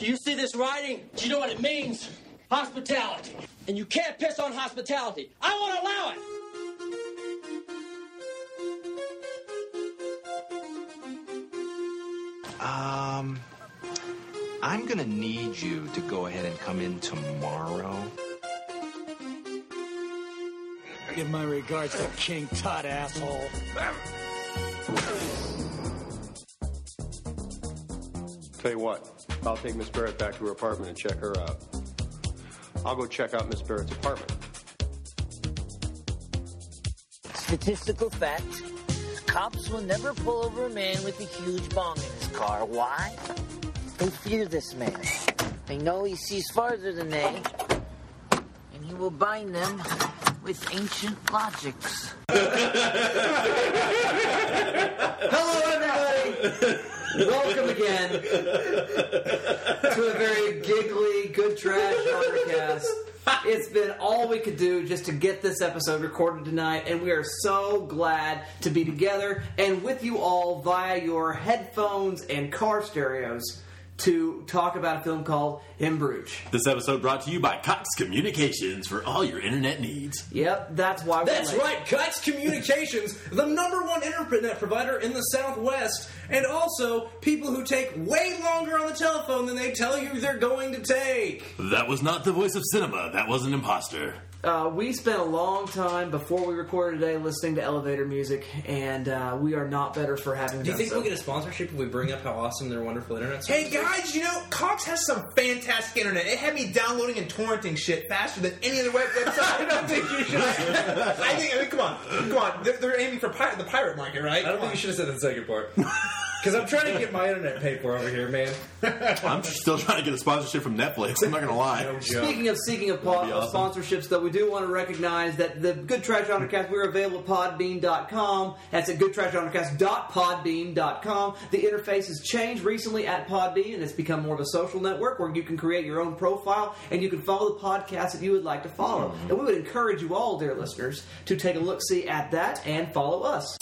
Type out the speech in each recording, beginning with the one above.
Do you see this writing? Do you know what it means? Hospitality. And you can't piss on hospitality. I won't allow it. Um, I'm gonna need you to go ahead and come in tomorrow. Give my regards to King Tut, asshole. Tell you what, I'll take Miss Barrett back to her apartment and check her out. I'll go check out Miss Barrett's apartment. Statistical fact cops will never pull over a man with a huge bong in his car. Why? They fear this man. They know he sees farther than they, and he will bind them with ancient logics. Hello, everybody. Welcome again to a very giggly, good trash podcast. It's been all we could do just to get this episode recorded tonight, and we are so glad to be together and with you all via your headphones and car stereos to talk about a film called In Bruges. This episode brought to you by Cox Communications for all your internet needs. Yep, that's why we're That's late. right, Cox Communications, the number one internet provider in the Southwest, and also people who take way longer on the telephone than they tell you they're going to take. That was not the voice of cinema. That was an imposter. Uh, we spent a long time before we recorded today listening to elevator music, and uh, we are not better for having Do you done think so. we'll get a sponsorship if we bring up how awesome their wonderful internet Hey service is? guys, you know, Cox has some fantastic internet. It had me downloading and torrenting shit faster than any other web website. I don't think you should. I think, I mean, come on. Come on. They're, they're aiming for pi- the pirate market, right? I don't think you should have said the second part. Because I'm trying to get my internet paid for over here, man. I'm still trying to get a sponsorship from Netflix. I'm not going to lie. No joke. Speaking of seeking of po- That'd be awesome. sponsorships, though, we do want to recognize that the Good Trash Undercast, we're available at podbean.com. That's at goodtrashundercast.podbean.com. The interface has changed recently at Podbean, and it's become more of a social network where you can create your own profile and you can follow the podcast that you would like to follow. Mm-hmm. And we would encourage you all, dear listeners, to take a look see at that and follow us.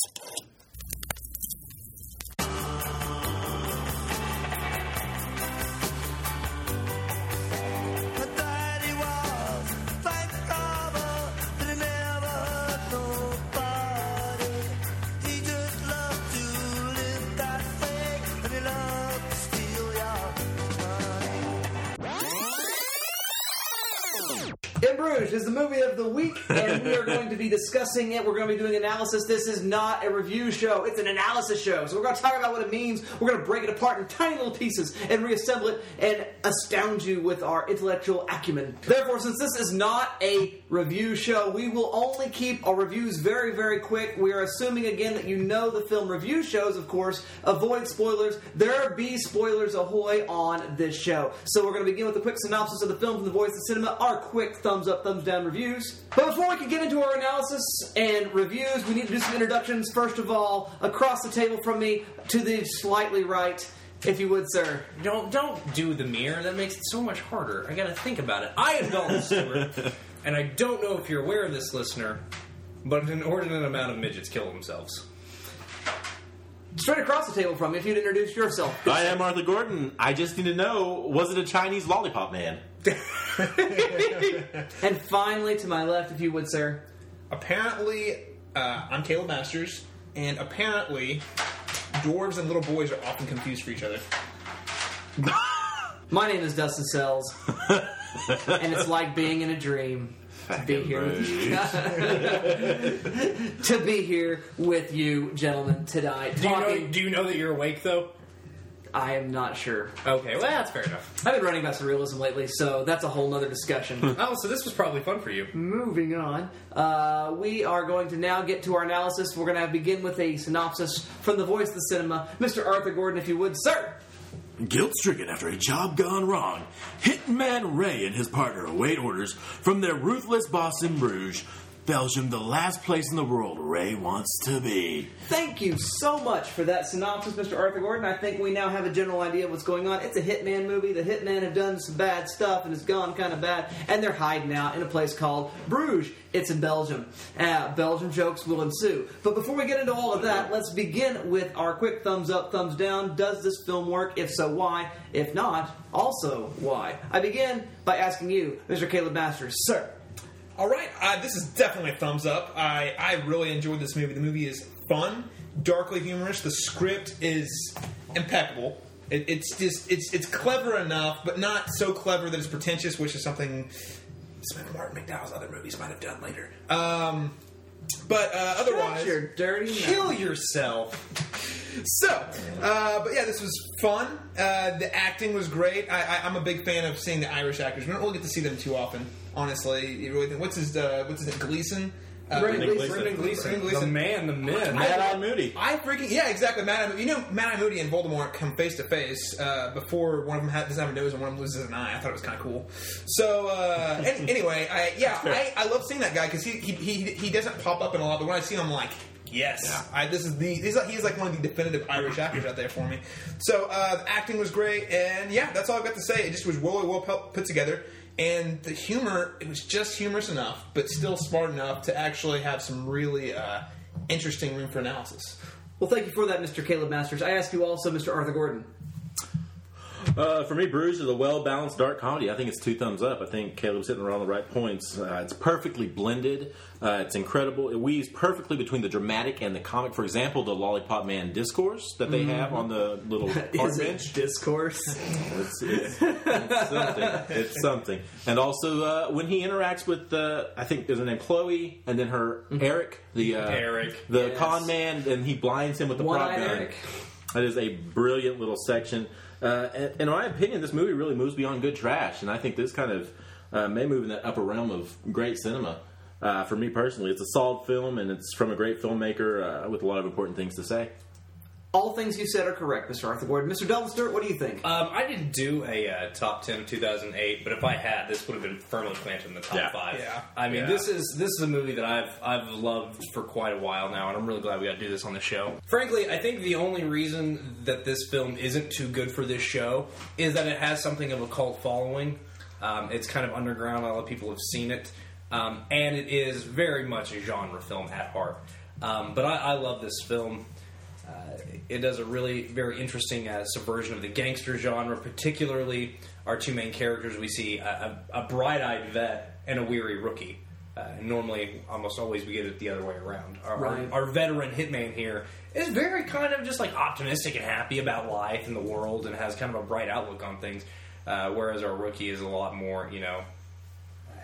Is the movie of the week, and we are going to be discussing it. We're going to be doing analysis. This is not a review show; it's an analysis show. So we're going to talk about what it means. We're going to break it apart in tiny little pieces and reassemble it and astound you with our intellectual acumen. Therefore, since this is not a review show, we will only keep our reviews very, very quick. We are assuming again that you know the film review shows, of course. Avoid spoilers. There be spoilers ahoy on this show. So we're going to begin with a quick synopsis of the film from the voice of cinema. Our quick thumbs up, thumbs down reviews. But before we can get into our analysis and reviews, we need to do some introductions. First of all, across the table from me to the slightly right, if you would, sir. Don't don't do the mirror. That makes it so much harder. I got to think about it. I am Dalton Stewart, and I don't know if you're aware of this, listener, but an inordinate amount of midgets kill themselves. Straight across the table from me, if you'd introduce yourself. I am Arthur Gordon. I just need to know was it a Chinese lollipop man? And finally, to my left, if you would, sir. Apparently, uh, I'm Caleb Masters, and apparently, dwarves and little boys are often confused for each other. My name is Dustin Sells, and it's like being in a dream to be here with you. to be here with you, gentlemen, tonight. Do you know? Talking, Do you know that you're awake though? I am not sure. Okay, well that's fair enough. I've been running about surrealism lately, so that's a whole nother discussion. Oh, so this was probably fun for you. Moving on, uh, we are going to now get to our analysis. We're going to begin with a synopsis from the voice of the cinema, Mr. Arthur Gordon, if you would, sir. Guilt stricken after a job gone wrong, Hitman Ray and his partner await orders from their ruthless boss in Bruges Belgium the last place in the world Ray wants to be. Thank you so much for that synopsis, Mr. Arthur Gordon. I think we now have a general idea of what's going on. It's a hitman movie. The hitman have done some bad stuff and it's gone kind of bad, and they're hiding out in a place called Bruges. It's in Belgium. Uh, Belgium jokes will ensue. But before we get into all of that, let's begin with our quick thumbs up, thumbs down. Does this film work? If so, why? If not, also why? I begin by asking you, Mr. Caleb Masters, sir. All right, uh, this is definitely a thumbs up. I, I really enjoyed this movie. The movie is fun, darkly humorous. The script is impeccable. It, it's just it's it's clever enough, but not so clever that it's pretentious, which is something some of Martin McDowell's other movies might have done later. Um, but uh, otherwise, your dirty Kill mouth. yourself. so, uh, but yeah, this was fun. Uh, the acting was great. I, I, I'm a big fan of seeing the Irish actors. We don't really get to see them too often, honestly. You really think, what's his uh, what's his name? Gleeson. Uh, Brendan Gleeson. Brendan Gleeson. Gleeson. The man, the myth. Mad Eye Moody. I freaking yeah, exactly. Mad Eye, you know, Mad Eye Moody and Voldemort come face to face uh, before one of them has, doesn't have a nose and one of them loses an eye. I thought it was kind of cool. So uh, any, anyway, I, yeah, I, I love seeing that guy because he, he he he doesn't pop up in a lot, but when I see him, I'm like. Yes, I, this is the he's like, he's like one of the definitive Irish actors out there for me. So uh, the acting was great, and yeah, that's all I've got to say. It just was really well put together, and the humor it was just humorous enough, but still smart enough to actually have some really uh, interesting room for analysis. Well, thank you for that, Mr. Caleb Masters. I ask you also, Mr. Arthur Gordon. Uh, for me, Bruges is a well balanced dark comedy. I think it's two thumbs up. I think Caleb's hitting around the right points. Uh, it's perfectly blended. Uh, it's incredible. It weaves perfectly between the dramatic and the comic. For example, the Lollipop Man discourse that they have on the little park Mm-hmm. Is bench. it discourse? It's, it's, it's something. It's something. And also uh, when he interacts with, uh, I think there's a name Chloe, and then her Eric, the uh, Eric, the yes. con man, and he blinds him with the prop One-eyed gun. Eric. That is a brilliant little section. Uh, and, in my opinion, this movie really moves beyond good trash, and I think this kind of uh, may move in that upper realm of great cinema. Uh, for me personally, it's a solid film, and it's from a great filmmaker uh, with a lot of important things to say. All things you said are correct, Mr. Arthur Gordon. Mr. Dalton Stewart, what do you think? Um, I didn't do a uh, top ten of 2008, but if I had, this would have been firmly planted in the top Yeah. five. Yeah. I mean, Yeah. this is this is a movie that I've I've loved for quite a while now, and I'm really glad we got to do this on the show. Frankly, I think the only reason that this film isn't too good for this show is that it has something of a cult following. Um, it's kind of underground; a lot of people have seen it, um, and it is very much a genre film at heart. Um, but I, I love this film. It does a really very interesting uh, subversion of the gangster genre, particularly our two main characters. We see a, a, a bright-eyed vet and a weary rookie. Uh, normally, almost always, we get it the other way around. Our, Right. our, our veteran hitman here is very kind of just like optimistic and happy about life and the world, and has kind of a bright outlook on things. Uh, whereas our rookie is a lot more, you know,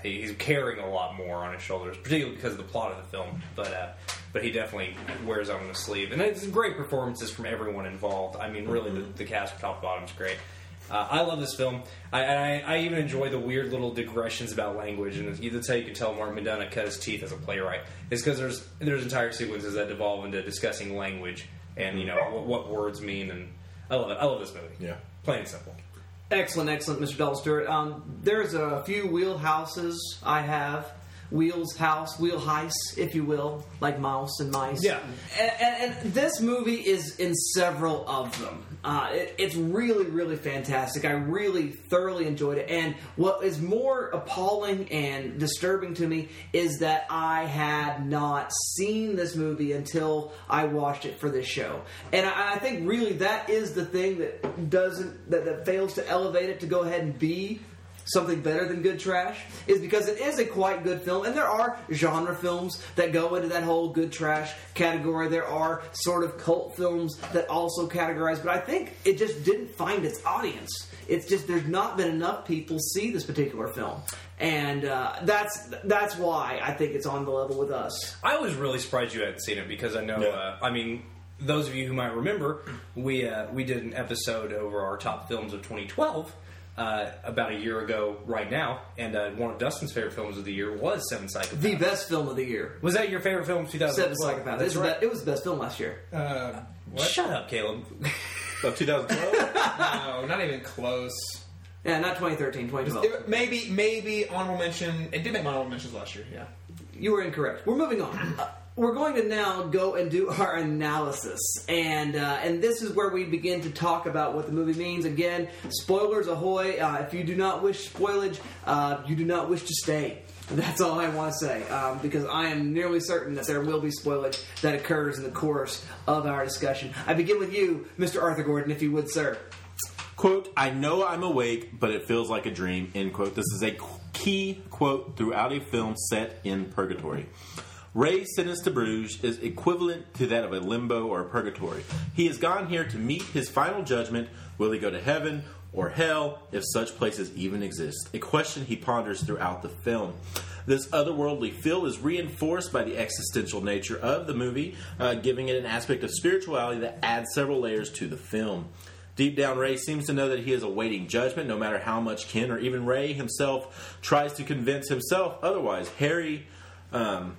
he- he's carrying a lot more on his shoulders, particularly because of the plot of the film. But uh, but he definitely wears it on the sleeve, and it's great performances from everyone involved. I mean, really, the, the cast from top to bottom is great. Uh, I love this film. I, I, I even enjoy the weird little digressions about language, and that's how you can tell Martin McDonagh cut his teeth as a playwright. Is because there's there's entire sequences that devolve into discussing language and you know what, what words mean, and I love it. I love this movie. Yeah. plain and simple. Excellent, excellent, Mr. Dalton Stewart. Um, there's a few wheelhouses I have. Wheels house, wheel heist, if you will, like mouse and mice. Yeah. And, and, and this movie is in several of them. Uh, it, it's really, really fantastic. I really thoroughly enjoyed it. And what is more appalling and disturbing to me is that I had not seen this movie until I watched it for this show. And I, I think really that is the thing that doesn't that, that fails to elevate it to go ahead and be something better than good trash is because it is a quite good film. And there are genre films that go into that whole good trash category. There are sort of cult films that also categorize but i think it just didn't find its audience. It's just there's not been enough people see this particular film. And uh, that's that's why i think it's on the level with us. I was really surprised you hadn't seen it because I know. Uh, I mean, those of you who might remember, we uh, we did an episode over our top films of 2012 uh, about a year ago, right now, and uh, one of Dustin's favorite films of the year was Seven Psychopaths. the best film of the year was that your favorite film of 2012? Seven Psychopaths. That's It was, right. the, it was the best film last year. Uh, Shut up, Caleb. Of 2012? no, not even close. Yeah, not 2013, 2012. It- maybe, maybe honorable mention. It did make my honorable mentions last year. Yeah. You were incorrect. We're moving on. We're going to now go and do our analysis, and uh, and this is where we begin to talk about what the movie means. Again, spoilers ahoy! Uh, if you do not wish spoilage, uh, you do not wish to stay. That's all I want to say, um, because I am nearly certain that there will be spoilage that occurs in the course of our discussion. I begin with you, Mr. Arthur Gordon, if you would, sir. Quote, I know I'm awake, but it feels like a dream, end quote. This is a key quote throughout a film set in purgatory. Ray's sentence to Bruges is equivalent to that of a limbo or a purgatory. He has gone here to meet his final judgment. Will he go to heaven or hell, if such places even exist? A question he ponders throughout the film. This otherworldly feel is reinforced by the existential nature of the movie, uh, giving it an aspect of spirituality that adds several layers to the film. Deep down, Ray seems to know that he is awaiting judgment, no matter how much Ken or even Ray himself tries to convince himself otherwise. Harry um,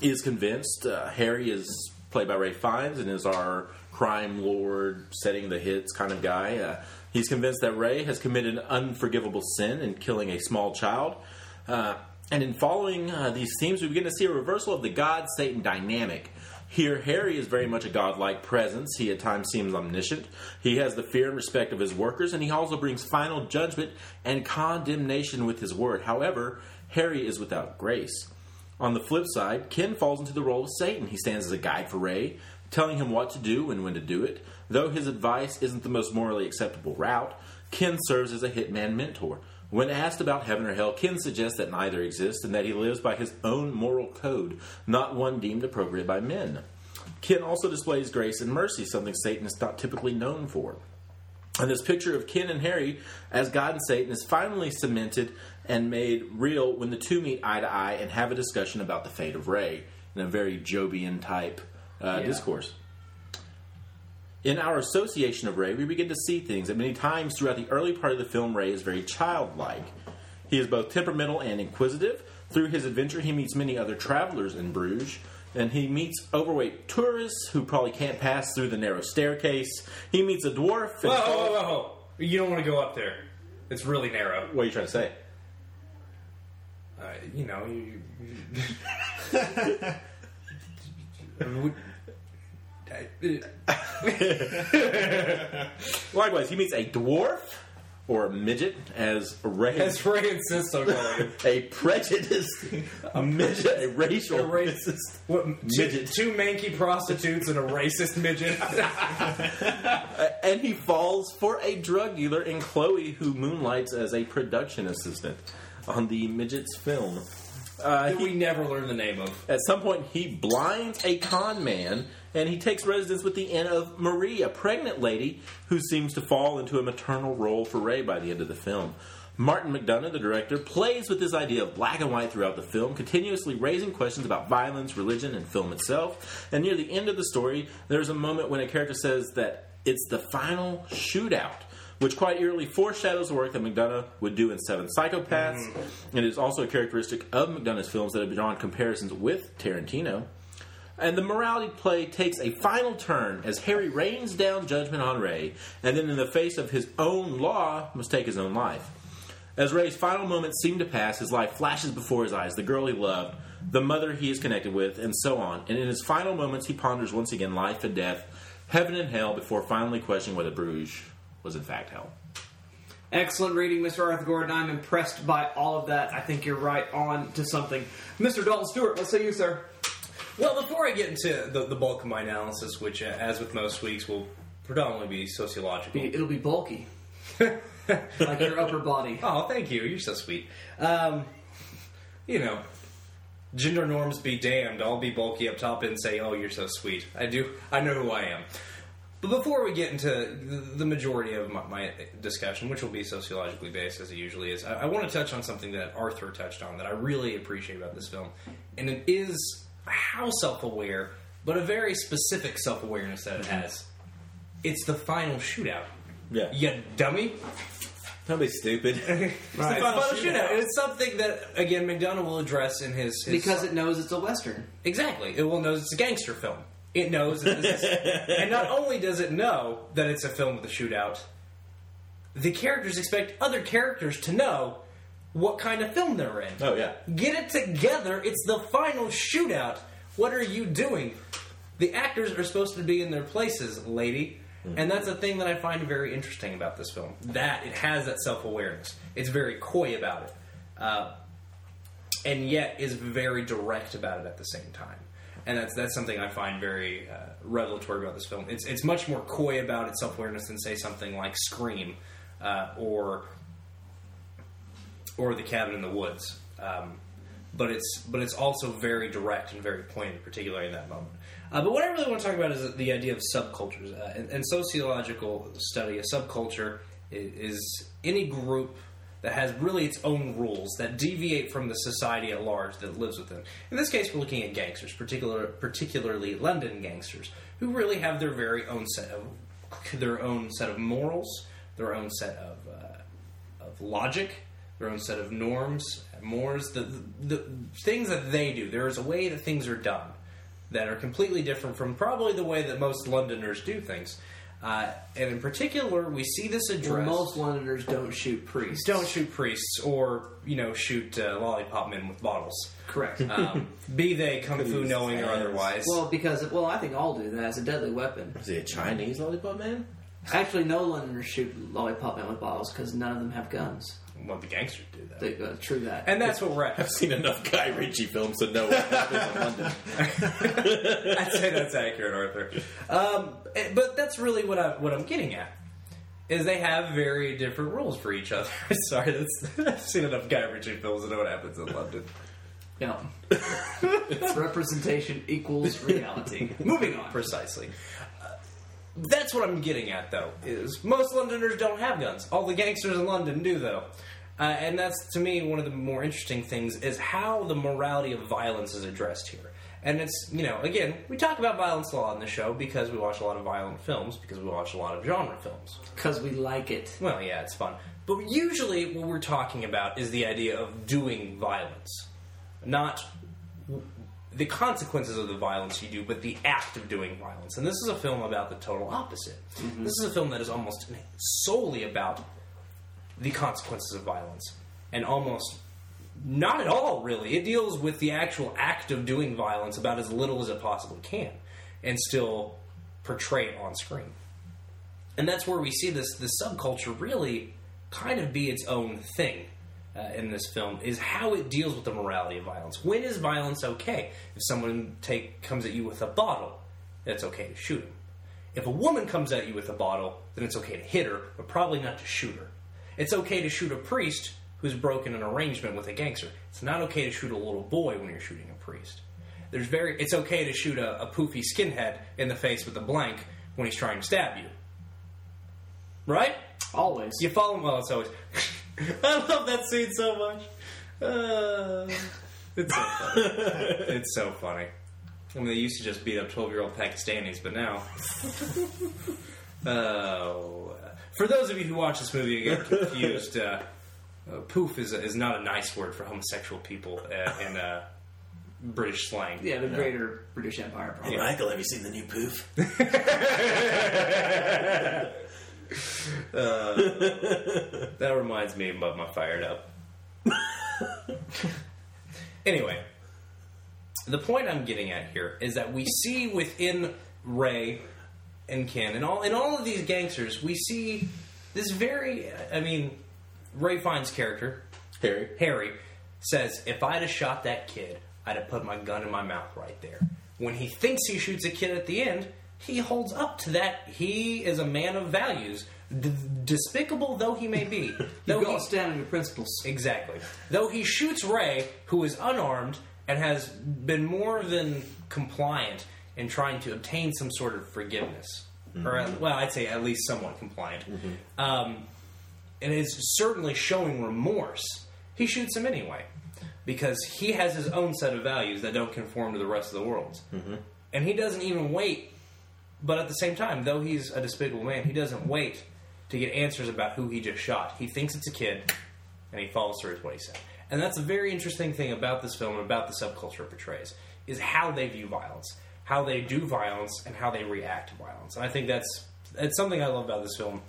is convinced. Uh, Harry is played by Ralph Fiennes and is our crime lord, setting the hits kind of guy. Uh, he's convinced that Ray has committed an unforgivable sin in killing a small child. Uh, and in following uh, these themes, we begin to see a reversal of the God Satan dynamic. Here, Harry is very much a godlike presence. He at times seems omniscient. He has the fear and respect of his workers, and he also brings final judgment and condemnation with his word. However, Harry is without grace. On the flip side, Ken falls into the role of Satan. He stands as a guide for Ray, telling him what to do and when to do it. Though his advice isn't the most morally acceptable route, Ken serves as a hitman mentor. When asked about heaven or hell, Ken suggests that neither exists and that he lives by his own moral code, not one deemed appropriate by men. Ken also displays grace and mercy, something Satan is not typically known for. And this picture of Ken and Harry as God and Satan is finally cemented and made real when the two meet eye to eye and have a discussion about the fate of Ray in a very Jobian type uh, Yeah. discourse. In our association of Ray, we begin to see things that many times throughout the early part of the film, Ray is very childlike. He is both temperamental and inquisitive. Through his adventure, he meets many other travelers in Bruges, and he meets overweight tourists who probably can't pass through the narrow staircase. He meets a dwarf. Whoa, whoa, whoa, whoa! You don't want to go up there. It's really narrow. What are you trying to say? Uh, you know, you. I mean, we- Likewise, he meets a dwarf or a midget, as Ray, As Ray insists on calling a prejudiced a midget, a racial A racist What, midget. Two, two manky prostitutes and a racist midget. and he falls for a drug dealer in Chloe, who moonlights as a production assistant on the midget's film. Uh, that we never learn the name of. At some point, he blinds a con man and he takes residence with the inn of Marie, a pregnant lady who seems to fall into a maternal role for Ray by the end of the film. Martin McDonagh, the director, plays with this idea of black and white throughout the film, continuously raising questions about violence, religion, and film itself. And near the end of the story, there's a moment when a character says that it's the final shootout which quite eerily foreshadows the work that McDonagh would do in Seven Psychopaths. Mm-hmm. And it is also a characteristic of McDonagh's films that have drawn comparisons with Tarantino. And the morality play takes a final turn as Harry rains down judgment on Ray, and then in the face of his own law, must take his own life. As Ray's final moments seem to pass, his life flashes before his eyes the girl he loved, the mother he is connected with, and so on. And in his final moments, he ponders once again life and death, heaven and hell, before finally questioning whether Bruges was in fact hell. Excellent reading, Mr. Arthur Gordon. I'm impressed by all of that. I think you're right on to something. Mr. Dalton Stewart, let's say you, sir. Well, before I get into the, the bulk of my analysis, which, uh, as with most weeks, will predominantly be sociological. It'll be bulky. like your upper body. Oh, thank you. You're so sweet. Um, you know, gender norms be damned. I'll be bulky up top and say, "Oh, you're so sweet." I do. I know who I am. But before we get into the, the majority of my, my discussion, which will be sociologically based as it usually is, I, I want to touch on something that Arthur touched on that I really appreciate about this film, and it is how self-aware, but a very specific self-awareness that it mm-hmm. has. It's the final shootout. Yeah. You dummy. Don't be stupid. It's the final, shootout. And it's something that again McDonagh will address in his, his Because it knows it's a Western. exactly. It will knows it's a gangster film. It knows, that this is, and not only does it know that it's a film with a shootout, the characters expect other characters to know what kind of film they're in. Oh yeah. Get it together. It's the final shootout. What are you doing? The actors are supposed to be in their places, lady. And that's a thing that I find very interesting about this film. That it has that self awareness. It's very coy about it. Uh, and yet is very direct about it at the same time. And that's that's something I find very uh, revelatory about this film. It's it's much more coy about its self awareness than say something like Scream uh, or or The Cabin in the Woods. Um, but it's but it's also very direct and very pointed, particularly in that moment. Uh, but what I really want to talk about is the idea of subcultures. Uh, in, in sociological study, a subculture is, is any group that has really its own rules that deviate from the society at large that lives within. In this case, we're looking at gangsters, particular, particularly London gangsters, who really have their very own set of their own set of morals, their own set of uh, of logic, their own set of norms, mores, the, the, the things that they do. There is a way that things are done that are completely different from probably the way that most Londoners do things. Uh, and in particular, we see this Well, most Londoners don't shoot priests. don't shoot priests or you know shoot uh, lollipop men with bottles. Correct. Um, be they kung fu knowing or otherwise. well, because well, I think all do that as a deadly weapon. Is he a Chinese lollipop man? Actually, no Londoners shoot lollipop men with bottles because none of them have guns. Well, the gangsters do that, They, uh, true that. and that's what we're at. I've seen enough Guy Ritchie films to know what happens in London. I'd say that's accurate, Arthur. Um, eh, but that's really what I what I'm getting at is they have very different rules for each other. Sorry, that's, I've seen enough Guy Ritchie films to know what happens in London. Yeah. Representation equals reality. Moving on. Precisely. Uh, that's what I'm getting at, though. Is most Londoners don't have guns. All the gangsters in London do, though. Uh, and that's to me one of the more interesting things is how the morality of violence is addressed here. And it's you know again we talk about violence a lot on the show because we watch a lot of violent films because we watch a lot of genre films. Because we like it. Well, yeah, it's fun. But usually, what we're talking about is the idea of doing violence, not the consequences of the violence you do, but the act of doing violence. And this is a film about the total opposite. This is a film that is almost solely about the consequences of violence, and almost not at all, really. It deals with the actual act of doing violence about as little as it possibly can, and still portray it on screen and that's where we see this this subculture really kind of be its own thing uh, in this film is how it deals with the morality of violence. When is violence okay? If someone take comes at you with a bottle, it's okay to shoot him. If a woman comes at you with a bottle, then it's okay to hit her, but probably not to shoot her. It's okay to shoot a priest who's broken an arrangement with a gangster. It's not okay to shoot a little boy when you're shooting a priest. There's very it's okay to shoot a, a poofy skinhead in the face with a blank when he's trying to stab you. Right? Always. You follow well, it's always. I love that scene so much. Uh, it's so funny. it's so funny. I mean, they used to just beat up twelve-year-old Pakistanis, but now. Oh, for those of you who watch this movie and get confused, uh, uh, poof is, is not a nice word for homosexual people uh, in uh, British slang. Yeah, the greater British Empire. Probably. Michael, have you seen the new poof? That reminds me about my fired up. anyway, the point I'm getting at here is that we see within Ray and Ken and all and all of these gangsters, we see this very. I mean, Ralph Fiennes's character Harry. Harry says, "If I'd have shot that kid, I'd have put my gun in my mouth right there." When he thinks he shoots a kid at the end, he holds up to that. He is a man of values, d- despicable though he may be. You though go he- stand on your principles. Exactly. Though he shoots Ray, who is unarmed and has been more than compliant in trying to obtain some sort of forgiveness, or uh, well, I'd say at least somewhat compliant, um, and is certainly showing remorse. He shoots him anyway because he has his own set of values that don't conform to the rest of the world's, and he doesn't even wait. But at the same time, though he's a despicable man, he doesn't wait to get answers about who he just shot. He thinks it's a kid, and he follows through with what he said. And that's a very interesting thing about this film and about the subculture it portrays is how they view violence, how they do violence, and how they react to violence. And I think that's that's something I love about this film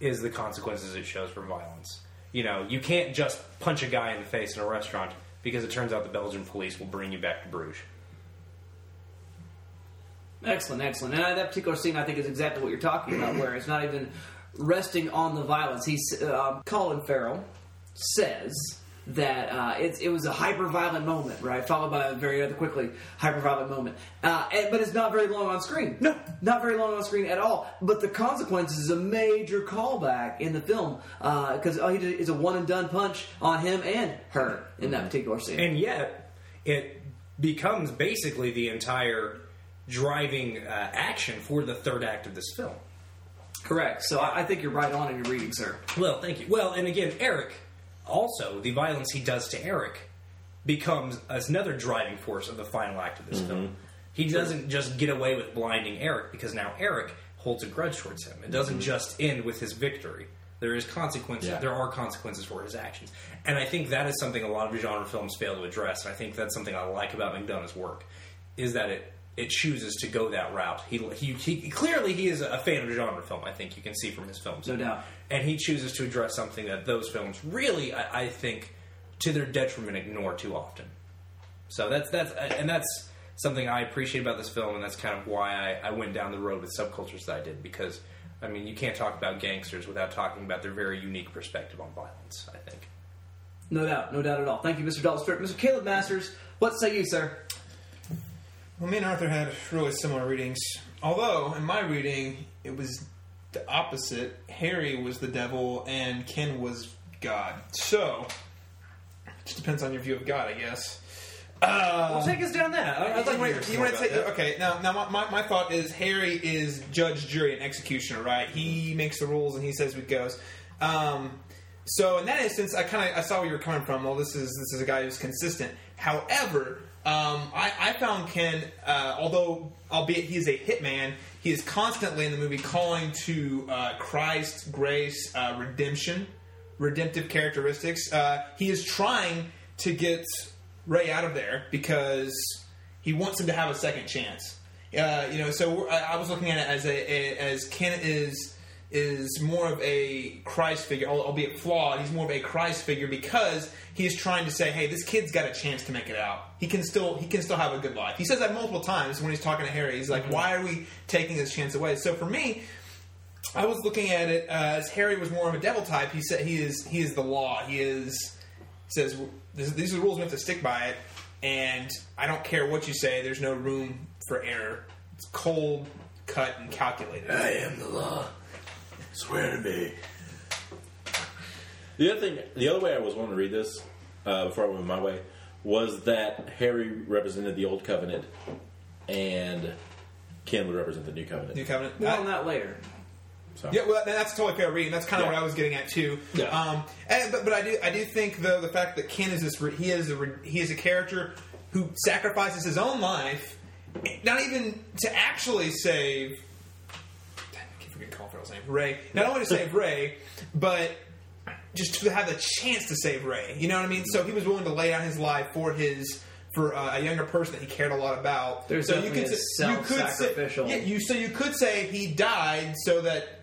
is the consequences it shows for violence. you know, you can't just punch a guy in the face in a restaurant because it turns out the Belgian police will bring you back to Bruges. Excellent, excellent. And that particular scene, I think, is exactly what you're talking about, where it's not even resting on the violence. He's uh, Colin Farrell says that uh, it, it was a hyper violent moment, right? Followed by a very other quickly hyper violent moment. Uh, and, but it's not very long on screen. No, not very long on screen at all. But the consequences is a major callback in the film because all he did is a one and done punch on him and her in that particular scene. And yet, it becomes basically the entire driving uh, action for the third act of this film. Correct. So I, I think you're right on in your reading, sir. Well, thank you. Well, and again, Eric, also, the violence he does to Eric becomes another driving force of the final act of this film. He doesn't just get away with blinding Eric because now Eric holds a grudge towards him. It doesn't Mhm. just end with his victory. There is consequences. Yeah. There are consequences for his actions, and I think that is something a lot of genre films fail to address. And I think that's something I like about McDonagh's work is that it it chooses to go that route. He, he, he clearly he is a fan of genre film. I think you can see from his films, No doubt. and he chooses to address something that those films really, I, I think, to their detriment, ignore too often. So that's that's uh, and that's something I appreciate about this film, and that's kind of why I, I went down the road with subcultures that I did. Because I mean, you can't talk about gangsters without talking about their very unique perspective on violence. I think. No doubt, no doubt at all. Thank you, Mr. Stewart. Mr. Caleb Masters, what say you, sir? Well, me and Arthur had really similar readings. Although, in my reading, it was the opposite. Harry was the devil and Ken was God. So, it just depends on your view of God, I guess. Uh, well, take us down that. I- I'd like to hear you want to take that. okay? Now, now my, my, my thought is Harry is judge, jury, and executioner, right? He makes the rules and he says what goes. Um, so in that instance, I kind of I saw where you were coming from. Well, this is this is a guy who's consistent. However, um, I, I found Ken, uh, although albeit he is a hitman, he is constantly in the movie calling to uh, Christ, grace, uh, redemption, redemptive characteristics. Uh, he is trying to get Ray out of there because he wants him to have a second chance. Uh, you know, so I, I was looking at it as a, a as Ken is is more of a Christ figure, albeit flawed. He's more of a Christ figure because he's trying to say, "Hey, this kid's got a chance to make it out. He can still he can still have a good life." He says that multiple times when he's talking to Harry. He's like, "Why are we taking this chance away?" So for me, I was looking at it uh, as Harry was more of a devil type. He said he is he is the law. He is says these are the rules. We have to stick by it, and I don't care what you say. There's no room for error. It's cold, cut, and calculated. I am the law. Swear to me. The other thing, the other way I was wanting to read this uh, before I went my way was that Harry represented the old covenant, and Ken would represent the new covenant. New covenant. More I- on later. So. Yeah, well, that's totally fair reading. That's kind of Yeah. what I was getting at too. Yeah. Um, and, but, but I do I do think though the fact that Ken is this re- he is a re- he is a character who sacrifices his own life, not even to actually save. I keep forgetting Colin Farrell's name. Ray. Not only to save Ray, but just to have the chance to save Ray. You know what I mean? So he was willing to lay down his life for his for uh, a younger person that he cared a lot about. There's so you could say, you could say, self-sacrificial- yeah, you so you could say he died so that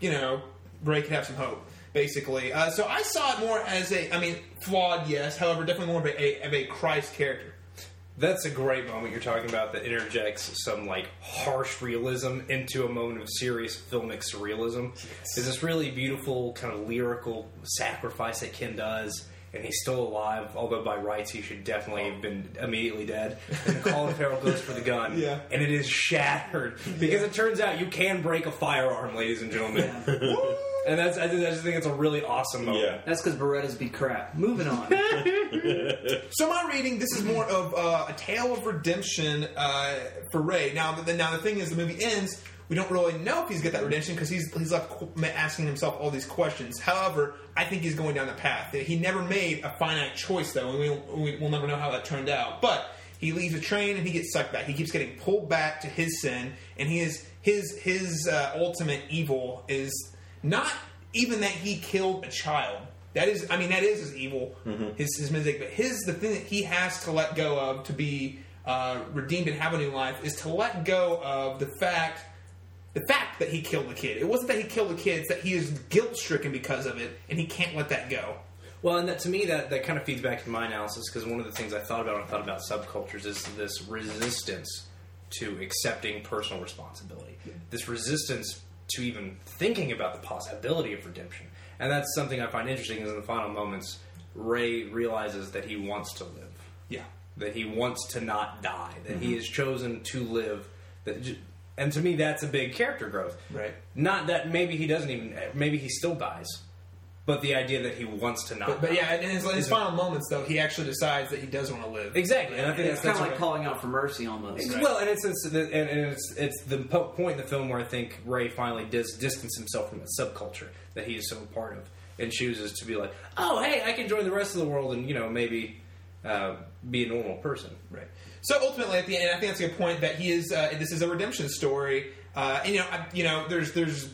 you know Ray could have some hope. Basically, uh, so I saw it more as a, I mean, flawed, yes. However, definitely more of a, a of a Christ character. That's a great moment you're talking about that interjects some like harsh realism into a moment of serious filmic surrealism. There's this really beautiful kind of lyrical sacrifice that Ken does, and he's still alive, although by rights he should definitely have been immediately dead. And Colin Farrell goes for the gun, Yeah. and it is shattered because it turns out you can break a firearm, ladies and gentlemen. and that's I, just- I just think it's a really awesome moment. Yeah. That's because Berettas be crap. Moving on. So my reading, this is more of uh, a tale of redemption uh, for Ray. Now, the, now the thing is, the movie ends. We don't really know if he's got that redemption because he's he's left qu- asking himself all these questions. However, I think he's going down the path. He never made a finite choice, though, and we'll, we, we'll never know how that turned out. But he leaves a train and he gets sucked back. He keeps getting pulled back to his sin, and he is his his uh, ultimate evil is not even that he killed a child. That is, I mean, that is his evil, his his mistake. But his the thing that he has to let go of to be uh, redeemed and have a new life is to let go of the fact the fact that he killed the kid. It wasn't that he killed the kid; it's that he is guilt stricken because of it, and he can't let that go. Well, and that to me that, that kind of feeds back to my analysis because one of the things I thought about when I thought about subcultures is this resistance to accepting personal responsibility, this resistance to even thinking about the possibility of redemption, and that's something I find interesting. Is in the final moments, Ray realizes that he wants to live, Yeah. that he wants to not die, that Mm-hmm. he has chosen to live. That, and to me, that's a big character growth. Right. Not that maybe he doesn't even, maybe he still dies, but the idea that he wants to not. But, but yeah, in his, in his final moments, though, he actually decides that he does want to live. Exactly, and I think It's that's, kind of like calling out for mercy almost. Well, and it's, it's and, and it's it's the po- point in the film where I think Ray finally does distance himself from the subculture that he is so part of, and chooses to be like, oh, hey, I can join the rest of the world, and you know maybe uh, be a normal person. Right. So ultimately, at the end, I think that's a good point that he is. Uh, this is a redemption story, uh, and you know, I, you know, there's there's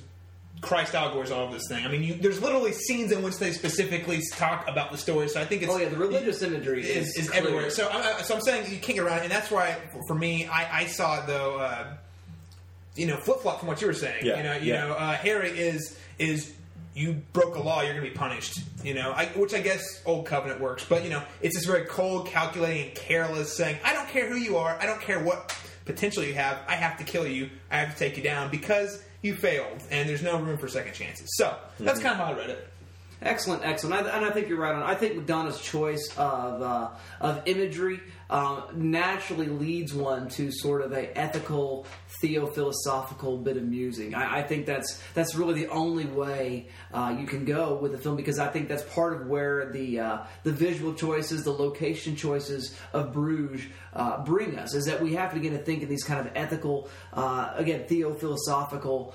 Christ allegories all over this thing. I mean, you, there's literally scenes in which they specifically talk about the story. So I think it's Oh yeah, the religious imagery is, is, is everywhere. So, I, I- so I'm saying you can't get around it, and that's why for me, I, I saw it though. Uh, you know, flip flop from what you were saying. Yeah, You know, you yeah. know, uh, Harry is is you broke a law, you're going to be punished. You know, I, which I guess old covenant works, but you know, it's this very cold, calculating, and careless saying, "I don't care who you are, I don't care what potential you have, I have to kill you, I have to take you down because you failed, and there's no room for second chances." So that's hmm. kind of how I read it. Excellent, excellent, I, and I think you're right on. I think McDonagh's choice of uh, of imagery um, naturally leads one to sort of a ethical, theo-philosophical bit of musing. I, I think that's that's really the only way uh, you can go with the film because I think that's part of where the uh, the visual choices, the location choices of Bruges uh, bring us. Is that we have to begin to think in these kind of ethical, uh, again, theo-philosophical.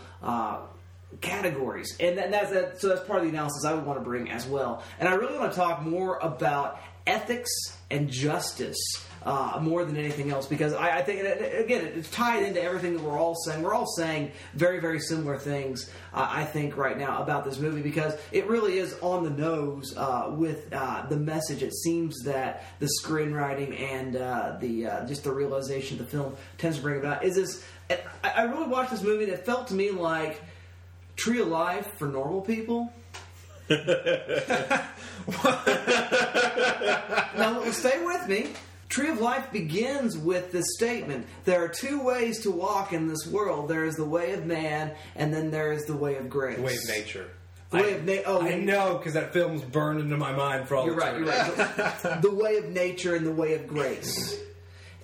Categories, and that, that's that. So that's part of the analysis I would want to bring as well. And I really want to talk more about ethics and justice. Uh, more than anything else, because I, I think, it- again, it's tied into everything that we're all saying. We're all saying very, very similar things, uh, I think, right now about this movie, because it really is on the nose uh, with uh, the message. It seems that the screenwriting and uh, the uh, just the realization of the film tends to bring about is this. I, I really watched this movie, and it felt to me like Tree of Life for normal people. now, stay with me. Tree of Life begins with this statement There are two ways to walk in this world there is the way of man, and then there is the way of grace. The way of nature. The way of na- oh, I know because that film's burned into my mind for all You're the right, you're right. the way of nature and the way of grace.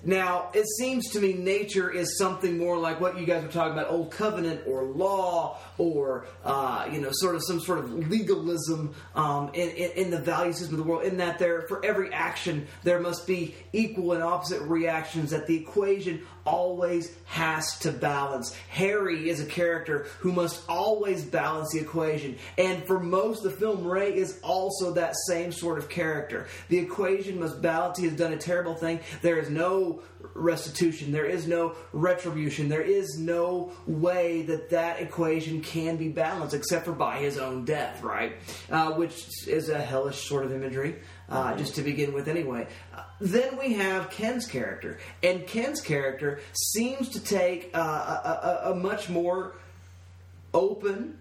Now, it seems to me nature is something more like what you guys were talking about, old covenant or law or, uh, you know, sort of some sort of legalism um, in, in, in the value system of the world, in that there, for every action, there must be equal and opposite reactions, that the equation always has to balance. Harry is a character who must always balance the equation. And for most of the film, Ray is also that same sort of character. The equation must balance. He has done a terrible thing. There is no restitution. There is no retribution. There is no way that that equation can be balanced except for by his own death, right? Uh, which is a hellish sort of imagery, uh, just to begin with, anyway. Uh, then we have Ken's character, and Ken's character seems to take uh, a, a, a much more open,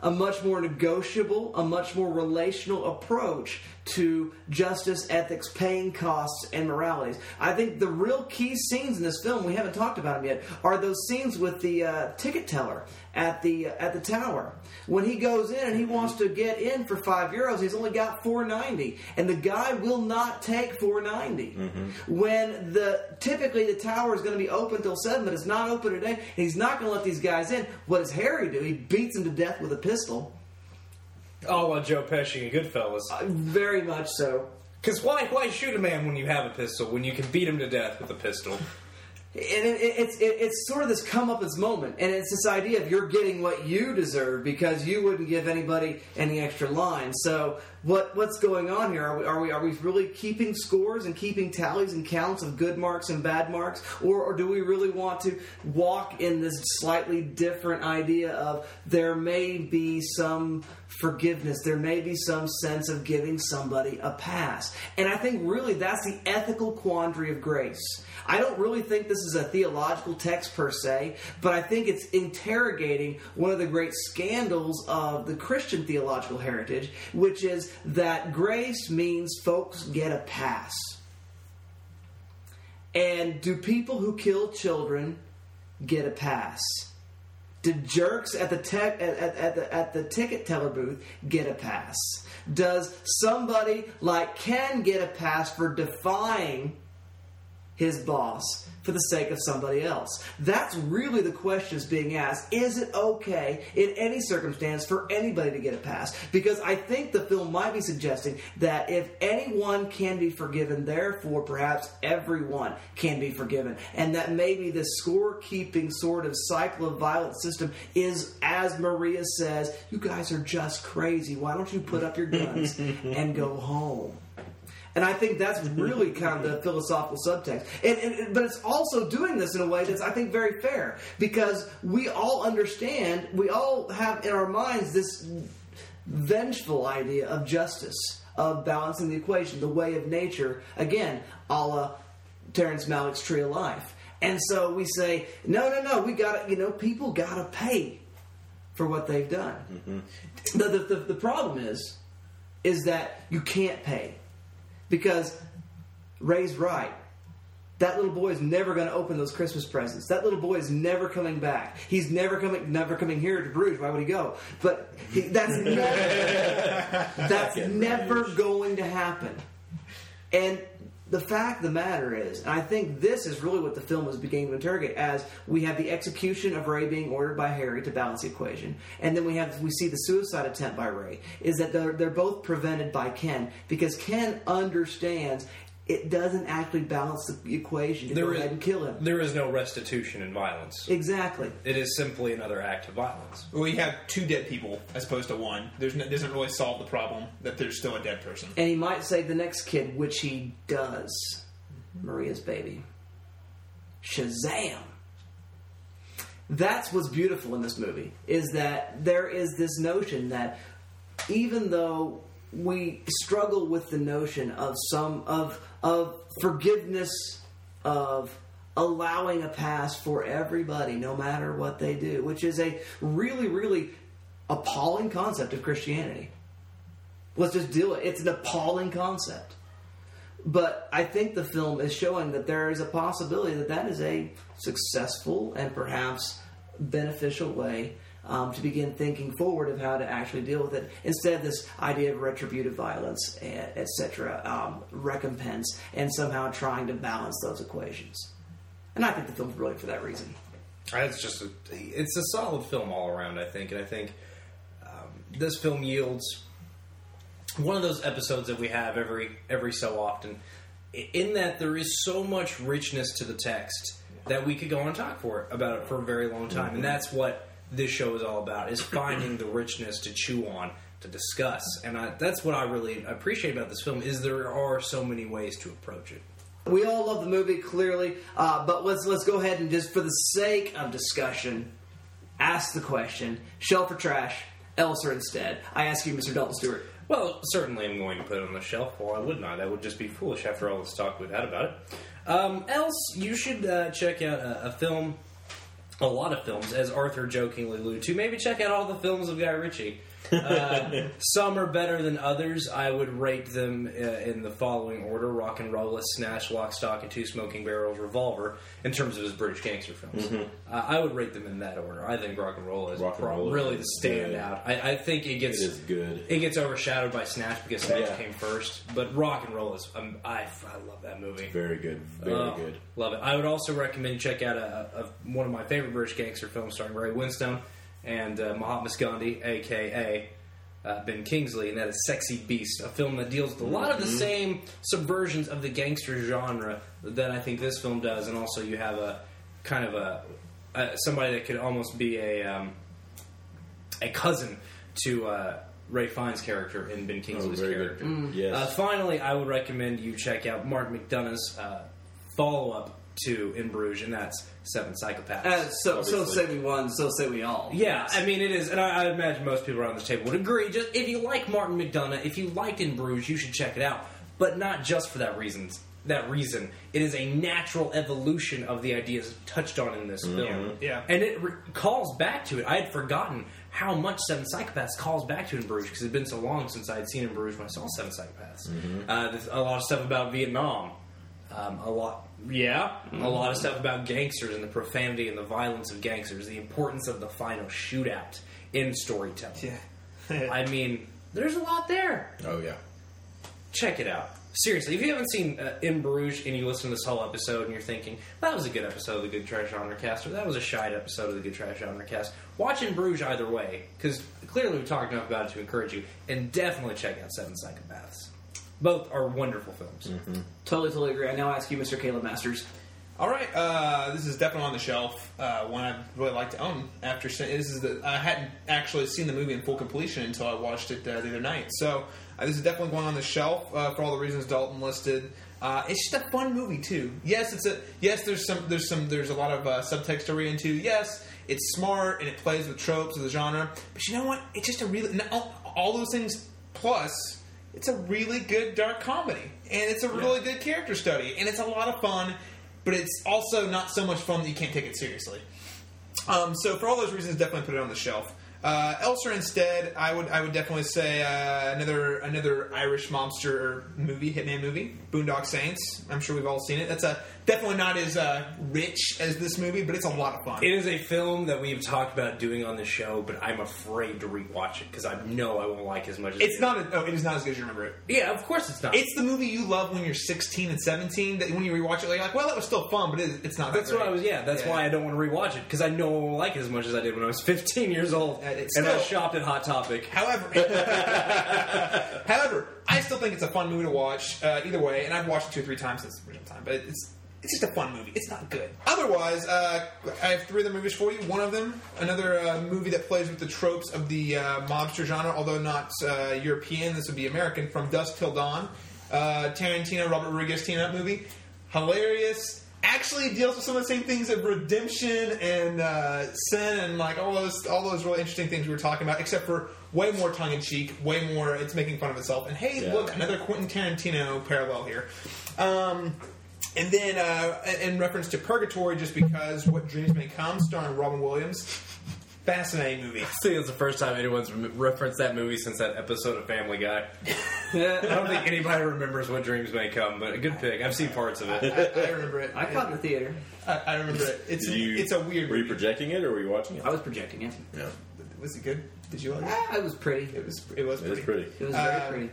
a much more negotiable, a much more relational approach to justice, ethics, paying costs, and moralities. I think the real key scenes in this film we haven't talked about them yet are those scenes with the uh, ticket teller at the at the tower when he goes in and he wants to get in for five euros. He's only got four ninety, and the guy will not take four When the typically the tower is going to be open till seven, but it's not open today, and he's not going to let these guys in. What does Harry do? He beats him to death with a pistol. Oh, well, Joe Pesci and Goodfellas. Uh, very much so. Because why, why shoot a man when you have a pistol, when you can beat him to death with a pistol? And it, it, it's it, it's sort of this comeuppance moment, and it's this idea of you're getting what you deserve because you wouldn't give anybody any extra lines. So what what's going on here? Are we are we are we really keeping scores and keeping tallies and counts of good marks and bad marks, or, or do we really want to walk in this slightly different idea of there may be some forgiveness, there may be some sense of giving somebody a pass, and I think really that's the ethical quandary of grace. I don't really think this is a theological text per se, but I think it's interrogating one of the great scandals of the Christian theological heritage, which is that grace means folks get a pass. And do people who kill children get a pass? Do jerks at the at, at, at the at the ticket teller booth get a pass? Does somebody like Ken get a pass for defying his boss for the sake of somebody else? That's really the questions being asked. Is it okay in any circumstance for anybody to get a pass? Because I think the film might be suggesting that if anyone can be forgiven, therefore perhaps everyone can be forgiven. And that maybe the scorekeeping sort of cycle of violence system is, as Maria says, you guys are just crazy. Why don't you put up your guns and go home? And I think that's really kind of the philosophical subtext. And, and, but it's also doing this in a way that's, I think, very fair because we all understand, we all have in our minds this vengeful idea of justice, of balancing the equation, the way of nature, again, a la Terrence Malick's Tree of Life. And so we say, no, no, no, we got to, you know, people got to pay for what they've done. Mm-hmm. The, the, the, the problem is, is that you can't pay because Ray's right. That little boy is never going to open those Christmas presents. That little boy is never coming back. He's never coming, never coming here to Bruges. Why would he go? But he, that's never, that's never going to happen. And the fact the matter is, and I think this is really what the film is beginning to interrogate, as we have the execution of Ray being ordered by Harry to balance the equation, and then we have we see the suicide attempt by Ray. Is that they're, they're both prevented by Ken because Ken understands it doesn't actually balance the equation to There go is- ahead and kill him. There is no restitution in violence. Exactly. It is simply another act of violence. Well, you have two dead people as opposed to one. There's no, doesn't really solve the problem that there's still a dead person. And he might save the next kid, which he does. Mm-hmm. Maria's baby. Shazam! That's what's beautiful in this movie, is that there is this notion that even though we struggle with the notion of some of of forgiveness of allowing a pass for everybody no matter what they do which is a really really appalling concept of christianity. Let's just do it. It's an appalling concept. But I think the film is showing that there is a possibility that that is a successful and perhaps beneficial way um, to begin thinking forward of how to actually deal with it instead of this idea of retributive violence, etc., um, recompense, and somehow trying to balance those equations. And I think the film's brilliant for that reason. It's just a, it's a solid film all around. I think, and I think um, this film yields one of those episodes that we have every every so often. In that there is so much richness to the text that we could go and talk for about it for a very long time, and that's what this show is all about: is finding the richness to chew on, to discuss, and I, that's what I really appreciate about this film is there are so many ways to approach it. We all love the movie, clearly, uh, but let's let's go ahead and just for the sake of discussion, ask the question: shelf or trash? Else or instead? I ask you, Mr. Dalton Stewart. Well, certainly I'm going to put it on the shelf, or I would not. That would just be foolish after all the talk we've had about it. Um, else, you should uh, check out a, a film, a lot of films, as Arthur jokingly alluded to. Maybe check out all the films of Guy Ritchie. Uh, some are better than others. I would rate them uh, in the following order: Rock and Rolla, Snatch, Lock, Stock, and Two Smoking Barrels, Revolver. In terms of his British gangster films, Mhm. uh, I would rate them in that order. I think Rock and Roll is Rock and Rolla really the is good. standout. I, I think it gets It good. it gets overshadowed by Snatch because Snatch Yeah. came first. But Rock and Roll is um, I, I love that movie. Very good. Very Oh, good. Love it. I would also recommend check out a, a, one of my favorite British gangster films starring Ray Winstone and uh, Mahatma Gandhi, aka uh, Ben Kingsley, and that is Sexy Beast, a film that deals with a lot of the Mhm. same subversions of the gangster genre that I think this film does, and also you have a kind of a, a somebody that could almost be a um, a cousin to uh, Ralph Fiennes' character in Ben Kingsley's very good. character. Mm. Yes. Uh, finally, I would recommend you check out Mark McDonagh's uh, follow up to In Bruges, and that's Seven Psychopaths. Uh, so, so say we won, so say we all. Yeah, I mean it is, and I, I imagine most people around this table would agree. Just if you like Martin McDonagh, if you liked In Bruges, you should check it out. But not just for that reason. That reason, it is a natural evolution of the ideas touched on in this film. Yeah. and it re- calls back to it. I had forgotten how much Seven Psychopaths calls back to In Bruges because it's been so long since I had seen In Bruges when I saw Seven Psychopaths. Uh, there's a lot of stuff about Vietnam. Um, a lot, yeah, a lot of stuff about gangsters and the profanity and the violence of gangsters, the importance of the final shootout in storytelling. Yeah. I mean, there's a lot there. Oh yeah. Check it out. Seriously, if you haven't seen uh, In Bruges and you listen to this whole episode and you're thinking, that was a good episode of the Good Trash Genre Cast, or that was a shite episode of the Good Trash Genre Cast, watch In Bruges either way, because clearly we've talked enough about it to encourage you, and definitely check out Seven Psychopaths. Both are wonderful films. Totally, totally agree. I now ask you, Mr. Caleb Masters. All right, uh, this is definitely on the shelf. Uh, one I'd really like to own. After se- this is the I hadn't actually seen the movie in full completion until I watched it uh, the other night. So uh, this is definitely going on the shelf uh, for all the reasons Dalton listed. Uh, it's just a fun movie too. Yes, it's a yes. There's some there's some there's a lot of uh, subtext to read into. Yes, it's smart and it plays with tropes of the genre. But you know what? It's just a really n- all, all those things plus. It's a really good dark comedy, and it's a really good character study, and it's a lot of fun but it's also not so much fun that you can't take it seriously. Um, so for all those reasons, definitely put it on the shelf. Uh, Elser instead, I would I would definitely say uh, another another Irish mobster movie, hitman movie, Boondock Saints. I'm sure we've all seen it. That's a definitely not as uh, rich as this movie, but it's a lot of fun. It is a film that we've talked about doing on the show, but I'm afraid to rewatch it because I know I won't like as much as It's it not. A, no, it is not as good as you remember it. Yeah, of course it's not. It's the movie you love when you're 16 and 17. That when you rewatch it, you're like, well, that was still fun, but it, it's not. That's that what I was. Yeah, that's Yeah. why I don't want to rewatch it because I know I won't like it as much as I did when I was 15 years old and, it's still- shopped at Hot Topic. However, however, I still think it's a fun movie to watch. Uh, either way, and I've watched it two or three times since the original time, but it's it's just a fun movie. It's not good. Otherwise, uh, I have three other movies for you. One of them, another uh, movie that plays with the tropes of the uh, mobster genre, although not uh, European. This would be American. From Dusk Till Dawn, uh, Tarantino, Robert Rodriguez team up movie. Hilarious. Actually deals with some of the same things of redemption and uh, sin and like all those all those really interesting things we were talking about, except for way more tongue in cheek, way more. It's making fun of itself. And hey, Yeah. look, another Quentin Tarantino parallel here. Um, and then, uh, in reference to Purgatory, just because What Dreams May Come, starring Robin Williams. Fascinating movie. I think it's the first time anyone's referenced that movie since that episode of Family Guy. I don't think anybody remembers what dreams may come, but a good pick. I've seen parts of I, it. I remember it. I caught it in the theater. I, I remember it. It's Did you, it's a weird. Were you movie. projecting it or were you watching it? I was projecting it. Yeah, Was it good? Did you like it? Ah, it was pretty. It was. It was it pretty. pretty. It was very Um, pretty.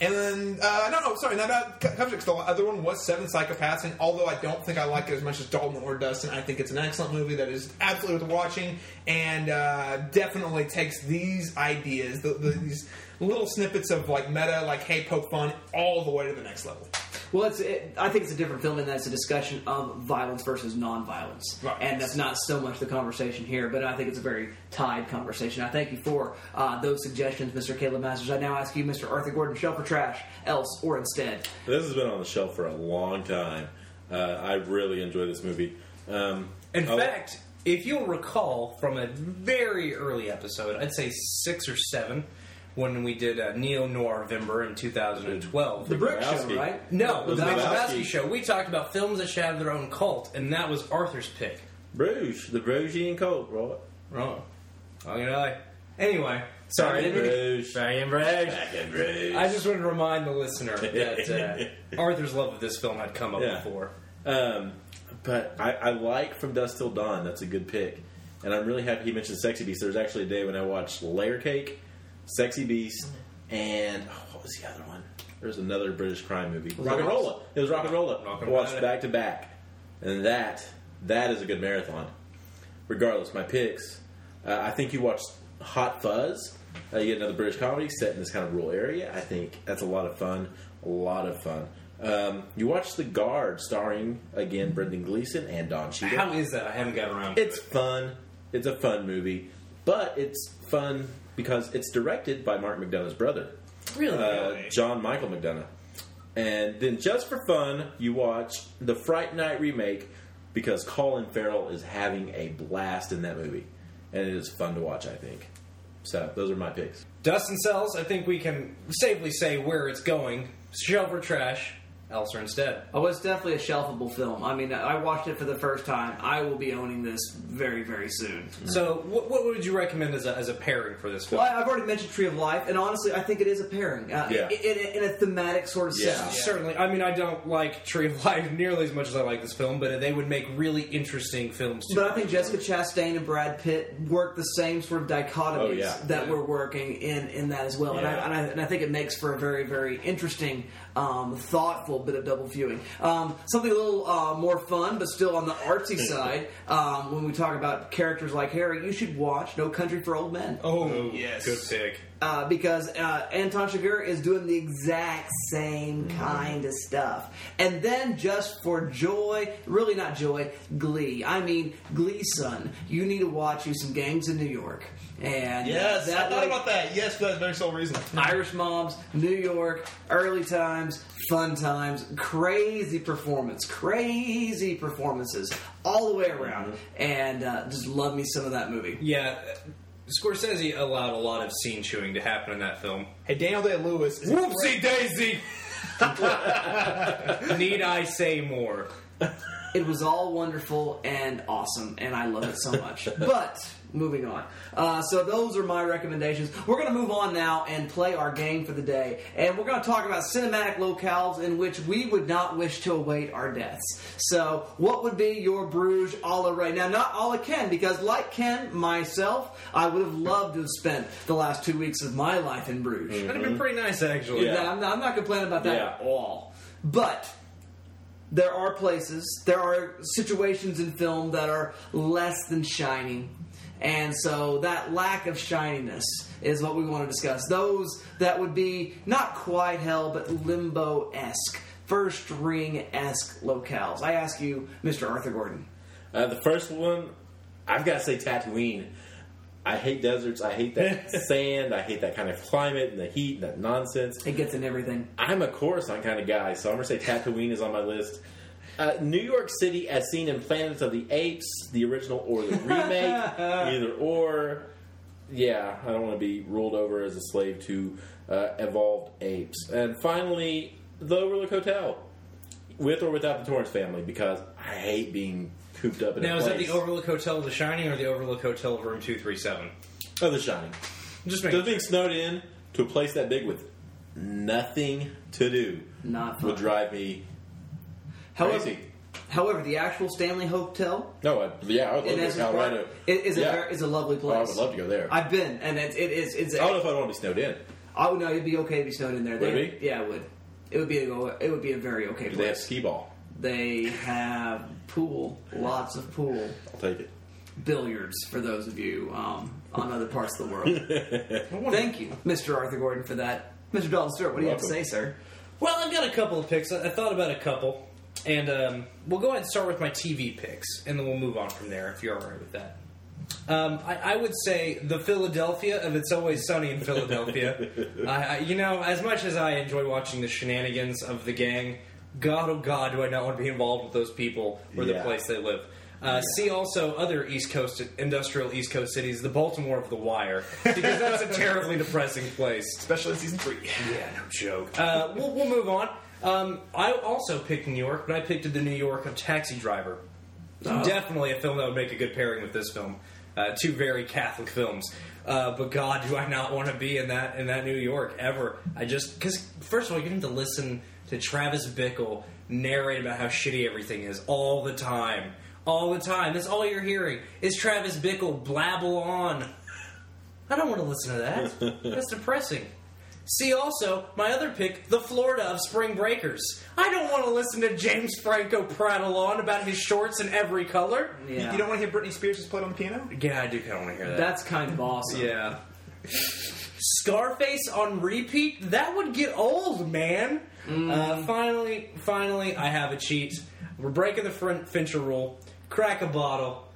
And then, uh, no, no, sorry, no, that co- covers The other one was Seven Psychopaths, and although I don't think I like it as much as Dalton or Dustin, I think it's an excellent movie that is absolutely worth watching, and uh, definitely takes these ideas, the, the, these little snippets of like meta, like hey, poke fun, all the way to the next level. Well, it's. It, I think it's a different film in that it's a discussion of violence versus non-violence, Right. and that's not so much the conversation here. But I think it's a very tied conversation. I thank you for uh, those suggestions, Mr. Caleb Masters. I now ask you, Mr. Arthur Gordon, Shell for Trash, else or instead. This has been on the shelf for a long time. Uh, I really enjoy this movie. Um, In oh, fact, if you'll recall from a very early episode, I'd say six or seven, when we did uh, Neo Noir Vimber in 2012. The Brick Show, Lebowski. right? no, the The Lebowski. Lebowski show. We talked about films that should have their own cult, and that was Arthur's pick. Bruges, the Brugian cult, right? Wrong. Oh, you know. Anyway, sorry. I didn't Bruges. Back in Bruges. Back in Bruges. I just wanted to remind the listener that uh, Arthur's love of this film had come up Yeah. before. Um, but I, I like From Dusk Till Dawn. That's a good pick. And I'm really happy he mentioned Sexy Beast. There's actually a day when I watched Layer Cake, Sexy Beast, and oh, what was the other one? There's another British crime movie. Rock and Rolla. It was Rock and Rolla. Rock and watched back to back, and that that is a good marathon. Regardless, my picks. Uh, I think you watched Hot Fuzz. Uh, you get another British comedy set in this kind of rural area. I think that's a lot of fun. A lot of fun. Um, you watch The Guard, starring again Brendan Gleeson and Don Cheadle. How is that? I haven't got around. to It's it. fun. It's a fun movie. but it's fun because it's directed by Mark McDonagh's brother, Really? uh, John Michael McDonagh. And then, just for fun, you watch the Fright Night remake because Colin Farrell is having a blast in that movie, and it is fun to watch. I think. So those are my picks. Dustin Sells, I think we can safely say where it's going. Shelf or trash, else or instead. Oh, it's definitely a shelfable film. I mean, I watched it for the first time. I will be owning this very, very soon. So, what, what would you recommend as a, as a pairing for this film? Well, I- I've already mentioned Tree of Life, and honestly, I think it is a pairing. Uh, Yeah. in, in, in a thematic sort of sense. Certainly. I mean, I don't like Tree of Life nearly as much as I like this film, but they would make really interesting films too. But I think Jessica Chastain and Brad Pitt work the same sort of dichotomies Oh, yeah. that we're working in in that as well, and, I, Yeah. and, I, and I think it makes for a very very interesting, um, thoughtful bit of double viewing. Um, something a little uh, more fun, but still on the artsy side. Um, when we talk about characters like Harry, you should watch No Country for Old Men. Oh, yes. Good pick. Uh, because uh, Anton Chigurh is doing the exact same kind of stuff. And then, just for joy, really not joy, glee. I mean, Glee, son. You need to watch you some Gangs in New York. And Yes, I thought way- about that. Yes, for that very sole reason. Irish moms, New York, early times, fun times, crazy performance, crazy performances all the way around, and uh, just love me some of that movie. Yeah, Scorsese allowed a lot of scene chewing to happen in that film. Hey, Daniel Day Lewis. Whoopsie daisy! Need I say more? It was all wonderful and awesome, and I love it so much. but moving on. Uh, so those are my recommendations. We're going to move on now and play our game for the day, and we're going to talk about cinematic locales in which we would not wish to await our deaths. So, what would be your Bruges a la Ray? Now, not a la Ken, because like Ken, myself, I would have loved to have spent the last two weeks of my life in Bruges. That'd have been pretty nice, actually. Yeah, I'm, not, I'm not complaining about that Yeah. at all. But there are places, there are situations in film that are less than shining. And so that lack of shininess is what we want to discuss. Those that would be not quite hell, but limbo esque, first ring esque locales. I ask you, Mr. Arthur Gordon. Uh, the first one, I've got to say Tatooine. I hate deserts. I hate that sand. I hate that kind of climate and the heat and that nonsense. It gets in everything. I'm a Coruscant kind of guy, so I'm going to say Tatooine is on my list. Uh, New York City, as seen in Planets of the Apes, the original or the remake, either or. Yeah, I don't want to be ruled over as a slave to uh, evolved apes. And finally, the Overlook Hotel, with or without the Torrance family, because I hate being cooped up in Now, a is place. that the Overlook Hotel of The Shining or the Overlook Hotel of Room 237? Oh, The Shining. Just Just being snowed in to a place that big with nothing to do Not would drive me However, crazy. however, the actual Stanley Hotel No, I, yeah, I would love to go Essex to Colorado. Park is, is, a, Yeah. ver- is a lovely Oh, place. I would love to go there. I've been, and it, it is. It's. I don't know if I'd want to be snowed in. Oh no, it'd be okay to be snowed in there. Would They- it Yeah, it would. It would be a it would be a very okay Do they have place. skee ball? They have pool, lots of pool, I'll take it. billiards for those of you um, on other parts of the world. Thank you, Mr. Arthur Gordon, for that. Mr. Dalton Stewart, what do you have to say, sir? Well, I've got a couple of picks. I I thought about a couple. And um, we'll go ahead and start with my TV picks, and then we'll move on from there if you're all right with that. Um, I, I would say the Philadelphia of It's Always Sunny in Philadelphia. I, I, you know, as much as I enjoy watching the shenanigans of the gang, God, oh God, do I not want to be involved with those people or the place they live. Uh, See also other East Coast industrial East Coast cities, the Baltimore of the Wire, because that's a terribly depressing place, especially in season three. Yeah, no joke. Uh, we'll, we'll move on. Um, I also picked New York, but I picked the New York of Taxi Driver. Oh. Definitely a film that would make a good pairing with this film. Uh, two very Catholic films. Uh, but God, do I not want to be in that in that New York ever? I just because first of all, you need to listen to Travis Bickle narrate about how shitty everything is all the time, all the time. That's all you're hearing is Travis Bickle blabble on. I don't want to listen to that. That's depressing. See also my other pick, the Florida of Spring Breakers. I don't want to listen to James Franco prattle on about his shorts in every color. You, you don't want to hear Britney Spears just played on the piano? Yeah, I do kind of want to hear that. That's kind of awesome. Yeah. Scarface on repeat? That would get old, man. Uh, finally, finally, I have a cheat. We're breaking the Fin- Fincher rule. Crack a bottle.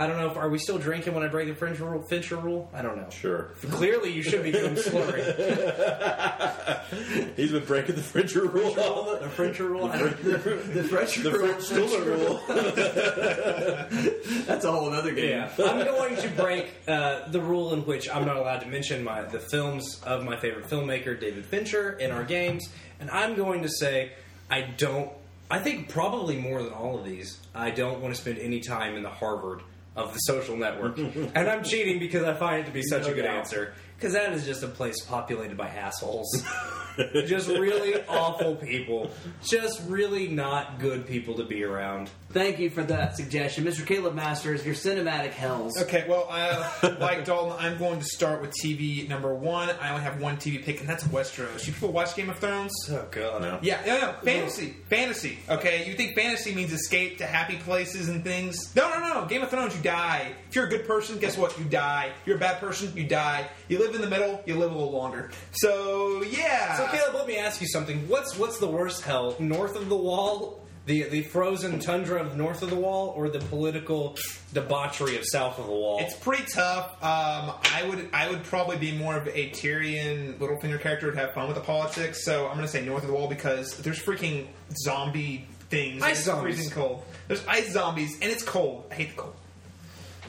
I don't know if are we still drinking when I break the Fincher rule. Fincher rule. I don't know. Sure. Clearly, you should be doing slurry. He's been breaking the Fincher rule. The Fincher rule. The French The French rule. That's a whole other game. Yeah, I'm going to break uh, the rule in which I'm not allowed to mention my the films of my favorite filmmaker, David Fincher, in our games, and I'm going to say I don't. I think probably more than all of these, I don't want to spend any time in the Harvard of the social network, and I'm cheating because I find it to be such a good doubt. answer because that is just a place populated by assholes. just really awful people. Just really not good people to be around. Thank you for that suggestion, Mr. Caleb Masters. Your cinematic hells. Okay, well, I, like Dalton, I'm going to start with TV number one. I only have one TV pick, and that's Westeros. You people watch Game of Thrones? Oh god. No. Yeah, no, no, fantasy, fantasy. Okay, you think fantasy means escape to happy places and things? No, no, no. Game of Thrones, you die. If you're a good person, guess what? You die. You're a bad person, you die. You live in the middle, you live a little longer. So yeah. So Caleb, let me ask you something. What's what's the worst hell? North of the wall, the the frozen tundra of north of the wall, or the political debauchery of south of the wall? It's pretty tough. Um, I would I would probably be more of a Tyrion Littlefinger character would have fun with the politics. So I'm going to say north of the wall because there's freaking zombie things. Ice it's zombies. freezing cold. There's ice zombies and it's cold. I hate the cold.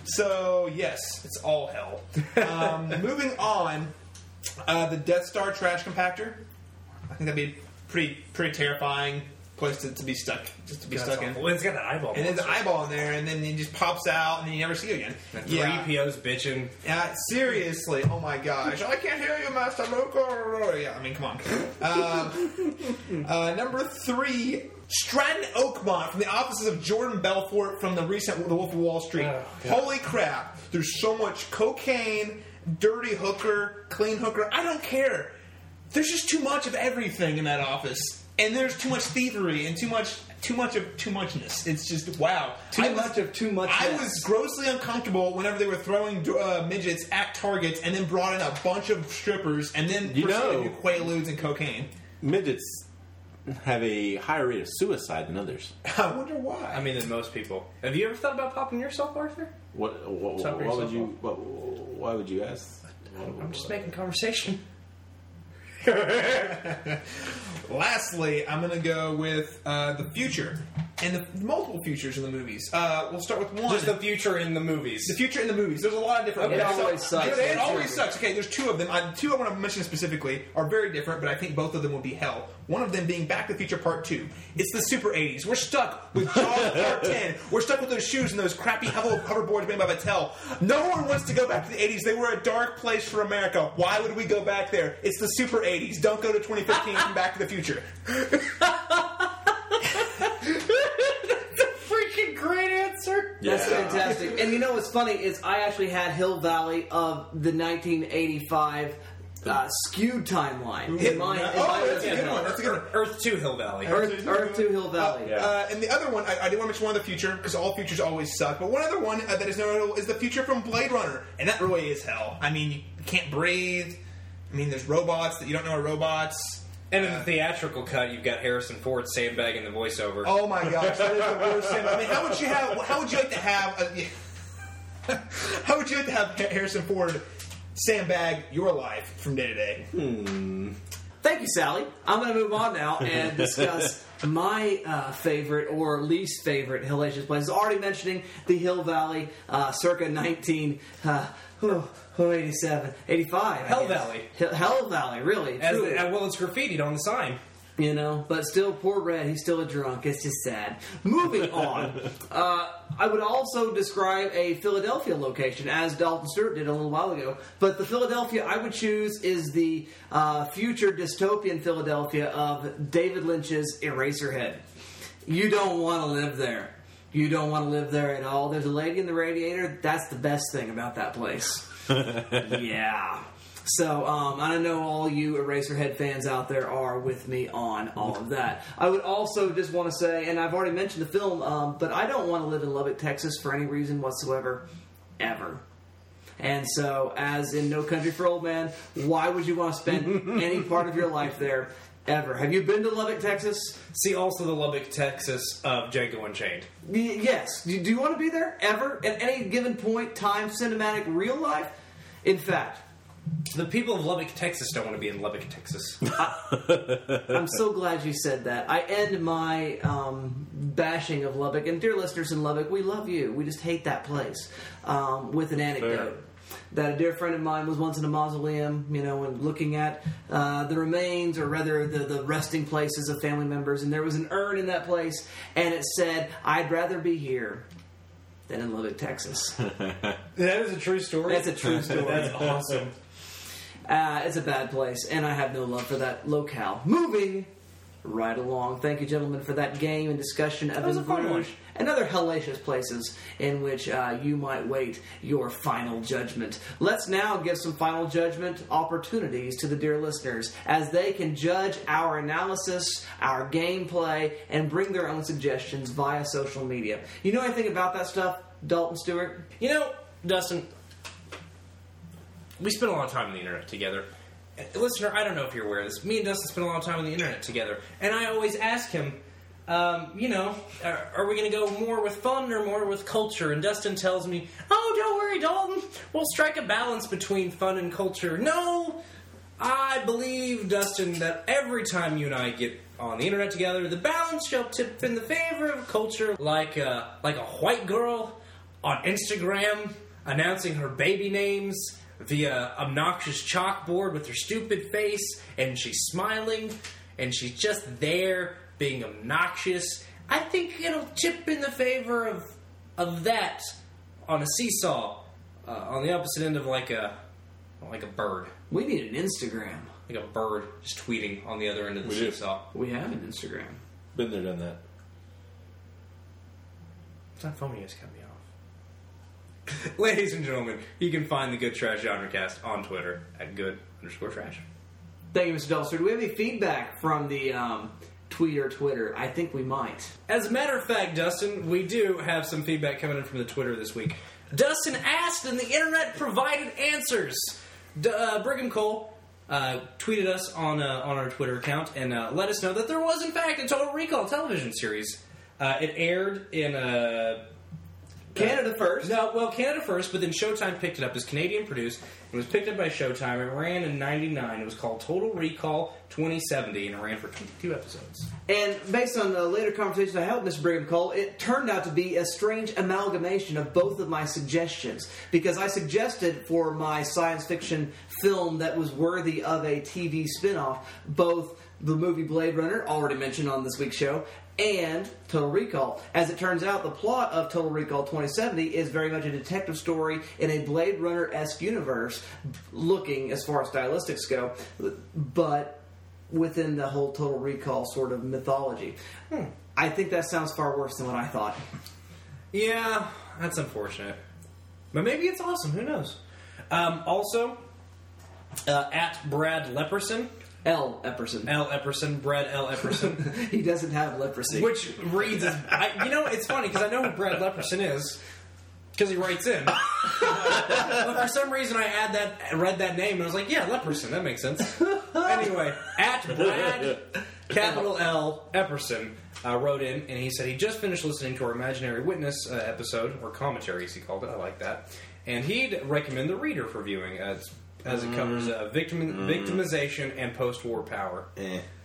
So yes, it's all hell. Um, moving on, uh, the Death Star trash compactor. I think that'd be pretty pretty terrifying place to, to be stuck just to be stuck in. Well, it's got that eyeball. And there's an eyeball in there, and then it just pops out, and then you never see it again. Three Yeah. POs bitching. Yeah, seriously. Oh my gosh. I can't hear you, Master Luke. Yeah, I mean, come on. Um, uh, number three, Stratton Oakmont from the offices of Jordan Belfort from the recent The Wolf of Wall Street. Oh, Holy crap. There's so much cocaine, dirty hooker, clean hooker. I don't care. There's just too much of everything in that office. And there's too much thievery and too much too much of too muchness. It's just wow. Too I was- much of too much. I was grossly uncomfortable whenever they were throwing uh, midgets at targets and then brought in a bunch of strippers and then You proceeded know- to quaaludes and cocaine. Midgets have a higher rate of suicide than others. I wonder why. I mean, than most people. Have you ever thought about popping yourself, Arthur? What? what, Stop what, yourself would you? What, why would you ask? I'm just making conversation. Lastly, I'm going to go with uh, the future and the multiple futures in the movies. Uh, we'll start with one. Just the future in the movies. The future in the movies. There's a lot of different. It okay, always sucks. It, it always sucks. Okay, there's two of them. I, two I want to mention specifically are very different, but I think both of them will be hell. One of them being Back to the Future Part Two. It's the Super 80s. We're stuck with Jaws Part 10. We're stuck with those shoes and those crappy hover, hoverboards made by Mattel. No one wants to go back to the 80s. They were a dark place for America. Why would we go back there? It's the Super 80s. Don't go to 2015 from Back to the Future. That's a freaking great answer. That's fantastic. And you know what's funny is I actually had Hill Valley of the 1985 uh, skewed timeline in my, in Oh, my that's a good one. That's a good one. Earth Two Hill Valley. Earth, Earth to Hill Valley. Yeah. Uh, and the other one, I, I did want to mention one of the future because all futures always suck. But one other one uh, that is notable is the future from Blade Runner, and that really is hell. I mean, you can't breathe. I mean, there's robots that you don't know are robots. And in the theatrical cut, you've got Harrison Ford sandbagging the voiceover. Oh my gosh, that is the worst. I mean, how would you have? How would you like to have? A, how would you like to have Harrison Ford sandbag your life from day to day? Thank you, Sally. I'm going to move on now and discuss my uh, favorite or least favorite hellacious places. Already mentioning the Hill Valley, uh, circa 19. Uh, oh, oh, 87, 85. I Hell. Valley. Hell, Hell Valley, really. As the, well, it's graffitied on the sign. You know, but still, poor Red, he's still a drunk. It's just sad. Moving on, uh, I would also describe a Philadelphia location, as Dalton Stewart did a little while ago. But the Philadelphia I would choose is the uh, future dystopian Philadelphia of David Lynch's Eraserhead. You don't want to live there. You don't want to live there at all. There's a lady in the radiator. That's the best thing about that place. yeah. So um, I know all you Eraserhead fans out there are with me on all of that. I would also just want to say, and I've already mentioned the film, um, but I don't want to live in Lubbock, Texas, for any reason whatsoever, ever. And so, as in No Country for Old Men, why would you want to spend any part of your life there? Ever. Have you been to Lubbock, Texas? See also the Lubbock, Texas of Django Unchained. Y- yes. Do do you want to be there ever? At any given point, time, cinematic, real life? In fact, The people of Lubbock, Texas don't want to be in Lubbock, Texas. I'm so glad you said that. I end my um, bashing of Lubbock, and dear listeners in Lubbock, we love you. We just hate that place. Um, with an anecdote that a dear friend of mine was once in a mausoleum, you know, and looking at uh, the remains, or rather the, the resting places of family members, and there was an urn in that place, and it said, "I'd rather be here." Than in Lubbock, Texas. that is a true story. That's a true story. That's awesome. Uh, it's a bad place, and I have no love for that locale. Moving right along. Thank you, gentlemen, for that game and discussion of fun Bruges and other hellacious places in which uh, you might wait your final judgment. Let's now give some final judgment opportunities to the dear listeners as they can judge our analysis, our gameplay, and bring their own suggestions via social media. You know anything about that stuff, Dalton Stewart? You know, Dustin, we spend a lot of time on the internet together. Listener, I don't know if you're aware of this. Me and Dustin spend a lot of time on the internet together, and I always ask him, um, you know, are, are we going to go more with fun or more with culture? And Dustin tells me, oh, don't worry, Dalton. We'll strike a balance between fun and culture. No, I believe, Dustin, that every time you and I get on the internet together, the balance shall tip in the favor of culture, like a, like a white girl on Instagram announcing her baby names via obnoxious chalkboard with her stupid face, and she's smiling, and she's just there being obnoxious. I think it'll tip in the favor of of that on a seesaw, uh, on the opposite end of like a like a bird. We need an Instagram. Like a bird just tweeting on the other end of the We do. seesaw. We have an Instagram. Been there, done that. It's not funny, you just cut me off. Ladies and gentlemen, you can find the Good Trash Genre Cast on Twitter at good underscore trash. Thank you, Mr. Dulster. Do we have any feedback from the um, tweet or Twitter? I think we might. As a matter of fact, Dustin, we do have some feedback coming in from the Twitter this week. Dustin asked, and the internet provided answers. D- uh, Brigham Cole uh, tweeted us on uh, on our Twitter account and uh, let us know that there was, in fact, a Total Recall television series. Uh, it aired in uh, Canada first. No, well, Canada first, but then Showtime picked it up. It's Canadian produced. It was picked up by Showtime. It ran in '99. It was called Total Recall 2070, and it ran for 22 episodes. And based on the later conversations I had with Mr. Brigham Cole, it turned out to be a strange amalgamation of both of my suggestions. Because I suggested for my science fiction film that was worthy of a TV spin off both the movie Blade Runner, already mentioned on this week's show, and Total Recall. As it turns out, the plot of Total Recall 2070 is very much a detective story in a Blade Runner esque universe, looking as far as stylistics go, but within the whole Total Recall sort of mythology. I think that sounds far worse than what I thought. Yeah, that's unfortunate. But maybe it's awesome. Who knows? Um, also, uh, at Brad Lepperson. L. Epperson. L. Epperson. Brad L. Epperson. he doesn't have leprosy. Which reads as. I, you know, it's funny because I know who Brad Lepperson is. Because he writes in. but for some reason I add that read that name and I was like, yeah, Lepperson, that makes sense. anyway, at Brad capital L Epperson uh, wrote in and he said he just finished listening to our Imaginary Witness uh, episode, or commentary as he called it, I like that. And he'd recommend the reader for viewing as as it covers uh, victim, victimization and post-war power.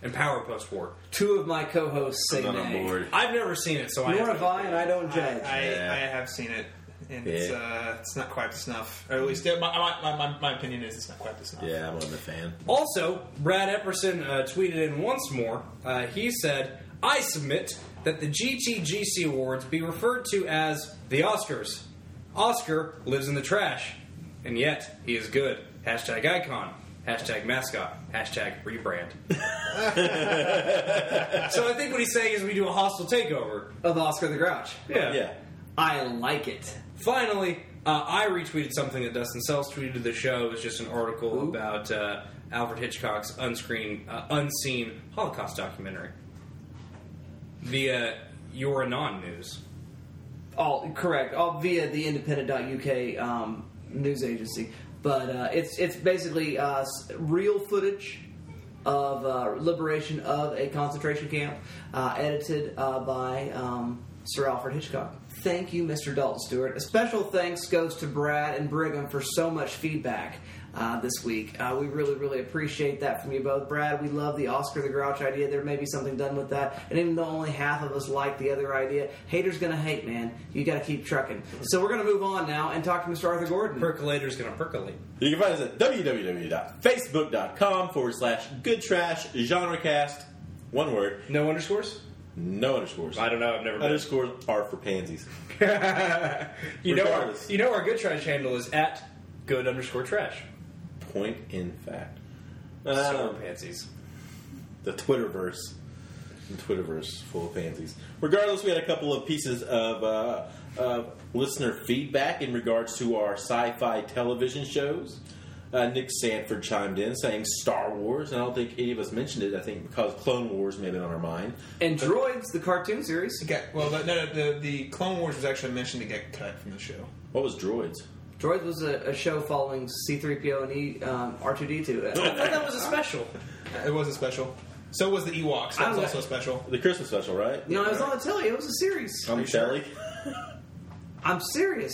And power post-war. Two of my co-hosts say I'm not on nay. board. I've never seen it, so I Nor have have I, and I don't judge. I, Yeah. I have seen it, and it's Yeah. uh, it's not quite the snuff. Or at least uh, my, my, my, my opinion is it's not quite the snuff. Yeah, I'm not a fan. Also, Brad Epperson uh, tweeted in once more. Uh, he said, I submit that the GTGC Awards be referred to as the Oscars. Oscar lives in the trash, and yet he is good. Hashtag icon. Hashtag mascot. Hashtag rebrand. so I think what he's saying is we do a hostile takeover. Of Oscar the Grouch. Yeah. Yeah. I like it. Finally, uh, I retweeted something that Dustin Sells tweeted to the show. It was just an article Ooh. about uh, Alfred Hitchcock's unscreen, uh, unseen Holocaust documentary via Your Anon News. All correct. All via the independent.uk um, news agency. But uh, it's it's basically uh, real footage of uh, Liberation of a Concentration Camp, uh, edited uh, by um, Sir Alfred Hitchcock. Thank you, Mr. Dalton Stewart. A special thanks goes to Brad and Brigham for so much feedback uh, this week. Uh, we really, really appreciate that from you both. Brad, we love the Oscar the Grouch idea. There may be something done with that. And even though only half of us like the other idea, haters gonna hate, man. You gotta keep trucking. So we're gonna move on now and talk to Mr. Arthur Gordon. Percolator's gonna percolate. You can find us at www.facebook.com forward slash good trash genre cast. One word. No underscores? No underscores. I don't know. I've never been. Underscores are for pansies. you know, our, you know our good trash handle is at good underscore trash. Point in fact. so Uh, pansies. the Twitterverse. The Twitterverse full of pansies. Regardless, we had a couple of pieces of uh, uh, listener feedback in regards to our sci-fi television shows. Uh, Nick Sanford chimed in saying Star Wars, and I don't think any of us mentioned it. I think because Clone Wars may have been on our mind. And Droids, the cartoon series. Okay, well, the, no, no, the, the Clone Wars was actually mentioned to get cut from the show. What was Droids? Droids was a, a show following C3PO and E, um, R2D2. I thought that was a special. It was a special. So was the Ewoks. That I was was- also a special. The Christmas special, right? No, it was on the telly. It was a series. On the telly. I'm serious.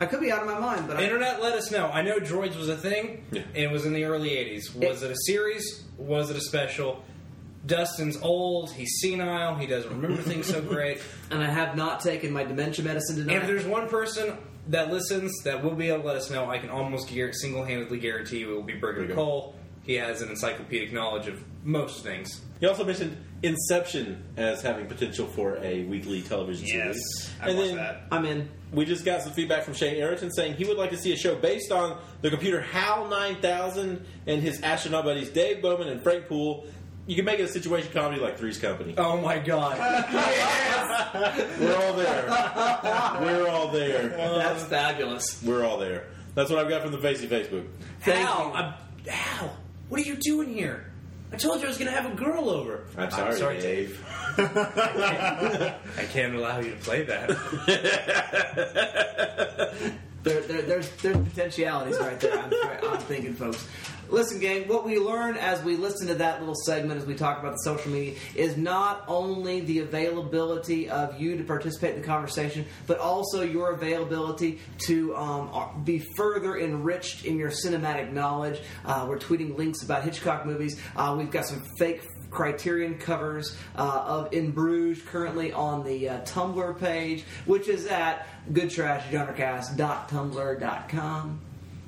I could be out of my mind, but I, Internet, let us know. I know Droids was a thing. Yeah. It was in the early '80s. Was it, a series? Was it a special? Dustin's old. He's senile. He doesn't remember things so great. and I have not taken my dementia medicine tonight. If there's one person that listens that will be able to let us know, I can almost guar- single-handedly guarantee you it will be Brigham Brigham. Cole. He has an encyclopedic knowledge of most things. He also mentioned Inception as having potential for a weekly television series. I and watched then that. I'm in. we just got some feedback from Shane Arrington saying he would like to see a show based on the computer HAL 9000 and his astronaut buddies Dave Bowman and Frank Poole. You can make it a situation comedy like Three's Company. Oh my god! We're all there. We're all there. That's fabulous. We're all there. That's what I've got from the Facey Facebook. Thank Hal, you. I'm, Hal, what are you doing here? I told you I was going to have a girl over. I'm sorry, Dave. I can't allow you to play that. There, there, there's, there's potentialities right there. I'm, I'm thinking, folks. Listen, gang, what we learn as we listen to that little segment as we talk about the social media is not only the availability of you to participate in the conversation, but also your availability to um, be further enriched in your cinematic knowledge. Uh, we're tweeting links about Hitchcock movies. Uh, we've got some fake Criterion covers uh, of In Bruges currently on the uh, Tumblr page, which is at goodtrashgenrecast.tumblr.com.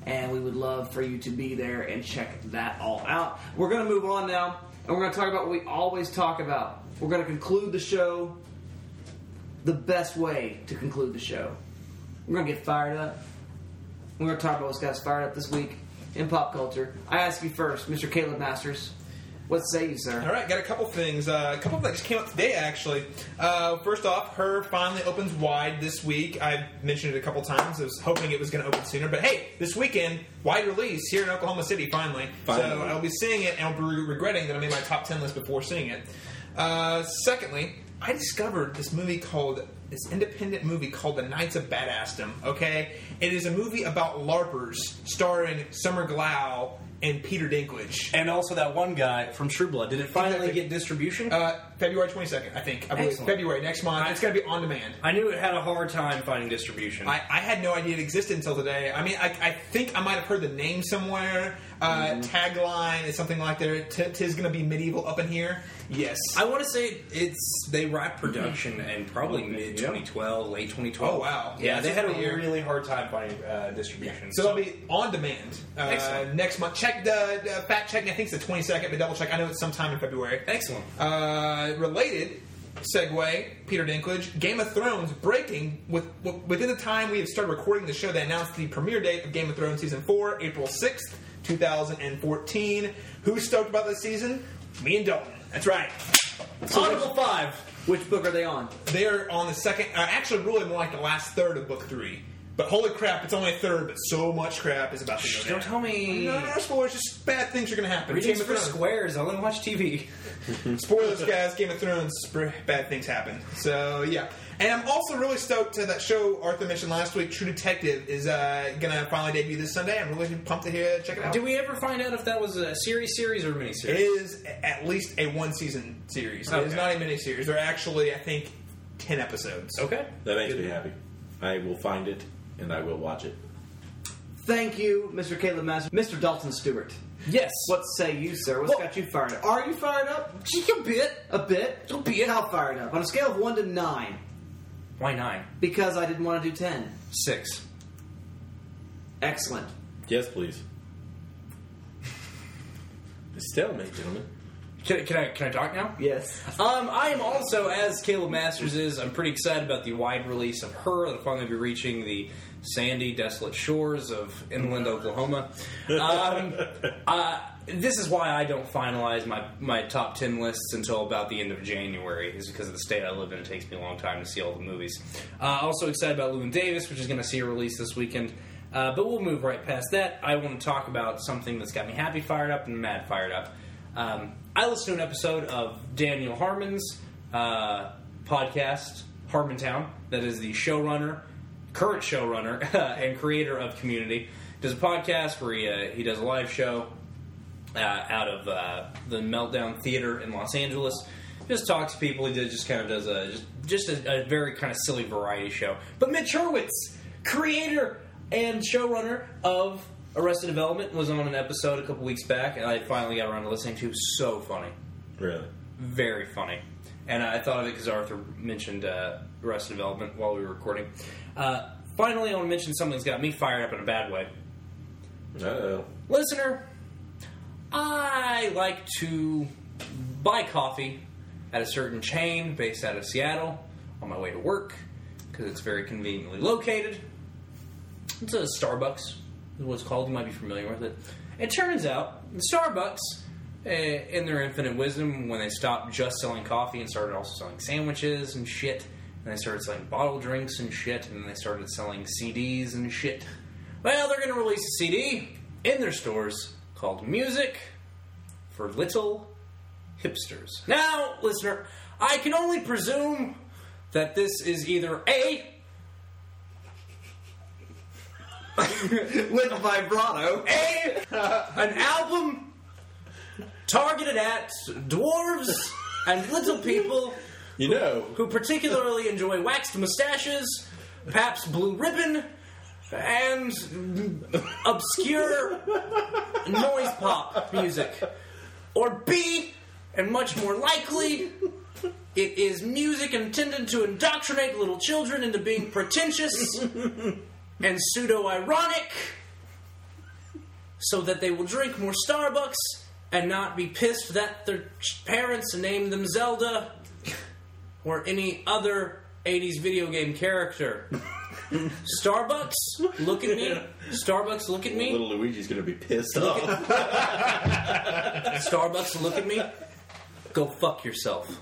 And we would love for you to be there and check that all out. We're going to move on now, and we're going to talk about what we always talk about. We're going to conclude the show the best way to conclude the show. We're going to get fired up. We're going to talk about what's got us fired up this week in pop culture. I ask you first, Mr. Caleb Masters. What say you, sir? All right, got a couple things. Uh, a couple that just came up today, actually. Uh, first off, her finally opens wide this week. I've mentioned it a couple times. I was hoping it was going to open sooner, but hey, this weekend, wide release here in Oklahoma City. Finally, Finally. so I'll be seeing it, and I'll be regretting that I made my top ten list before seeing it. Uh, secondly, I discovered this movie called this independent movie called The Knights of Badassdom. Okay, it is a movie about larpers starring Summer Glau and Peter Dinklage. and also that one guy from True Blood. Did it finally Exactly. get distribution? Uh, February 22nd, I think. I believe Excellent. February next month. It's going to be on demand. I knew it had a hard time finding distribution. I, I had no idea it existed until today. I mean, I, I think I might have heard the name somewhere. Uh, Tagline is something like there. Tis going to be medieval up in here. Yes. I want to say it's they wrapped production in probably mid 2012, late 2012. Oh, wow. Yeah, they had a year. really hard time finding uh, distribution. so it'll be on demand uh, Excellent. next month. Check the uh, fact check. I think it's the 22nd, but double check. I know it's sometime in February. excellent. Uh, related segue, Peter Dinklage, Game of Thrones breaking with w- within the time we have started recording the show. They announced the premiere date of Game of Thrones season four, April sixth, two thousand and fourteen. Who's stoked about this season? Me and Dalton. That's right. Audible five. Which book are they on? They're on the second, uh, actually, really more like the last third of book three. But holy crap, it's only a third, but so much crap is about to go down. Don't tell me. No, no spoilers. Just bad things are going to happen. Game of Thrones. squares. I only watch TV. Spoilers, guys. Game of Thrones, bad things happen. So yeah. And I'm also really stoked to that show Arthur mentioned last week, True Detective, is uh, going to finally debut this Sunday. I'm really pumped to hear check it out. Did we ever find out if that was a series, series, or a miniseries? It is at least a one season series. It is not a miniseries. They're actually, I think, 10 episodes. Okay. That makes me happy. I will find it and I will watch it. Thank you, Mr. Caleb Master. Mr. Dalton Stewart. Yes. What say you, sir? What's got you fired up? Are you fired up? Just a bit. A bit? A bit. How fired up? On a scale of 1 to 9. Why nine? Because I didn't want to do 10. Six. Excellent. Yes, please. Stalemate, gentlemen. Can, can I can I talk now? Yes. Um, I am also, as Caleb Masters is, I'm pretty excited about the wide release of her. That'll finally be reaching the sandy, desolate shores of inland Oklahoma. Um, uh, this is why I don't finalize my, my top 10 lists until about the end of January, is because of the state I live in. It takes me a long time to see all the movies. Uh, also excited about Llewyn Davis, which is going to see a release this weekend. Uh, but we'll move right past that. I want to talk about something that's got me happy fired up and mad fired up. Um, I listened to an episode of Daniel Harmon's uh, podcast, Harmontown, that is the showrunner, current showrunner, and creator of Community. Does a podcast where he, uh, he does a live show uh, out of uh, the Meltdown Theater in Los Angeles. Just talks to people. He does, just kind of does a just, just a, a very kind of silly variety show. But Mitch Hurwitz, creator and showrunner of Arrested Development, was on an episode a couple weeks back, and I finally got around to listening to. So funny, Really? very funny. And I thought of it because Arthur mentioned uh, Arrested Development while we were recording. Uh, finally, I want to mention something that's got me fired up in a bad way. Uh oh. Listener, I like to buy coffee at a certain chain based out of Seattle on my way to work because it's very conveniently located. It's a Starbucks, is what it's called. You might be familiar with it. It turns out Starbucks, eh, in their infinite wisdom, when they stopped just selling coffee and started also selling sandwiches and shit, and they started selling bottled drinks and shit, and they started selling CDs and shit. Well, they're going to release a CD in their stores called Music for Little Hipsters. Now, listener, I can only presume that this is either A, With vibrato. A, an album targeted at dwarves and little people You know, who particularly enjoy waxed mustaches, perhaps blue ribbon, and obscure noise pop music. Or B, and much more likely, it is music intended to indoctrinate little children into being pretentious and pseudo ironic so that they will drink more Starbucks and not be pissed that their parents named them Zelda or any other 80s video game character. Starbucks, look at me. Starbucks, look at me. little Luigi's going to be pissed off. Starbucks, look at me. Go fuck yourself.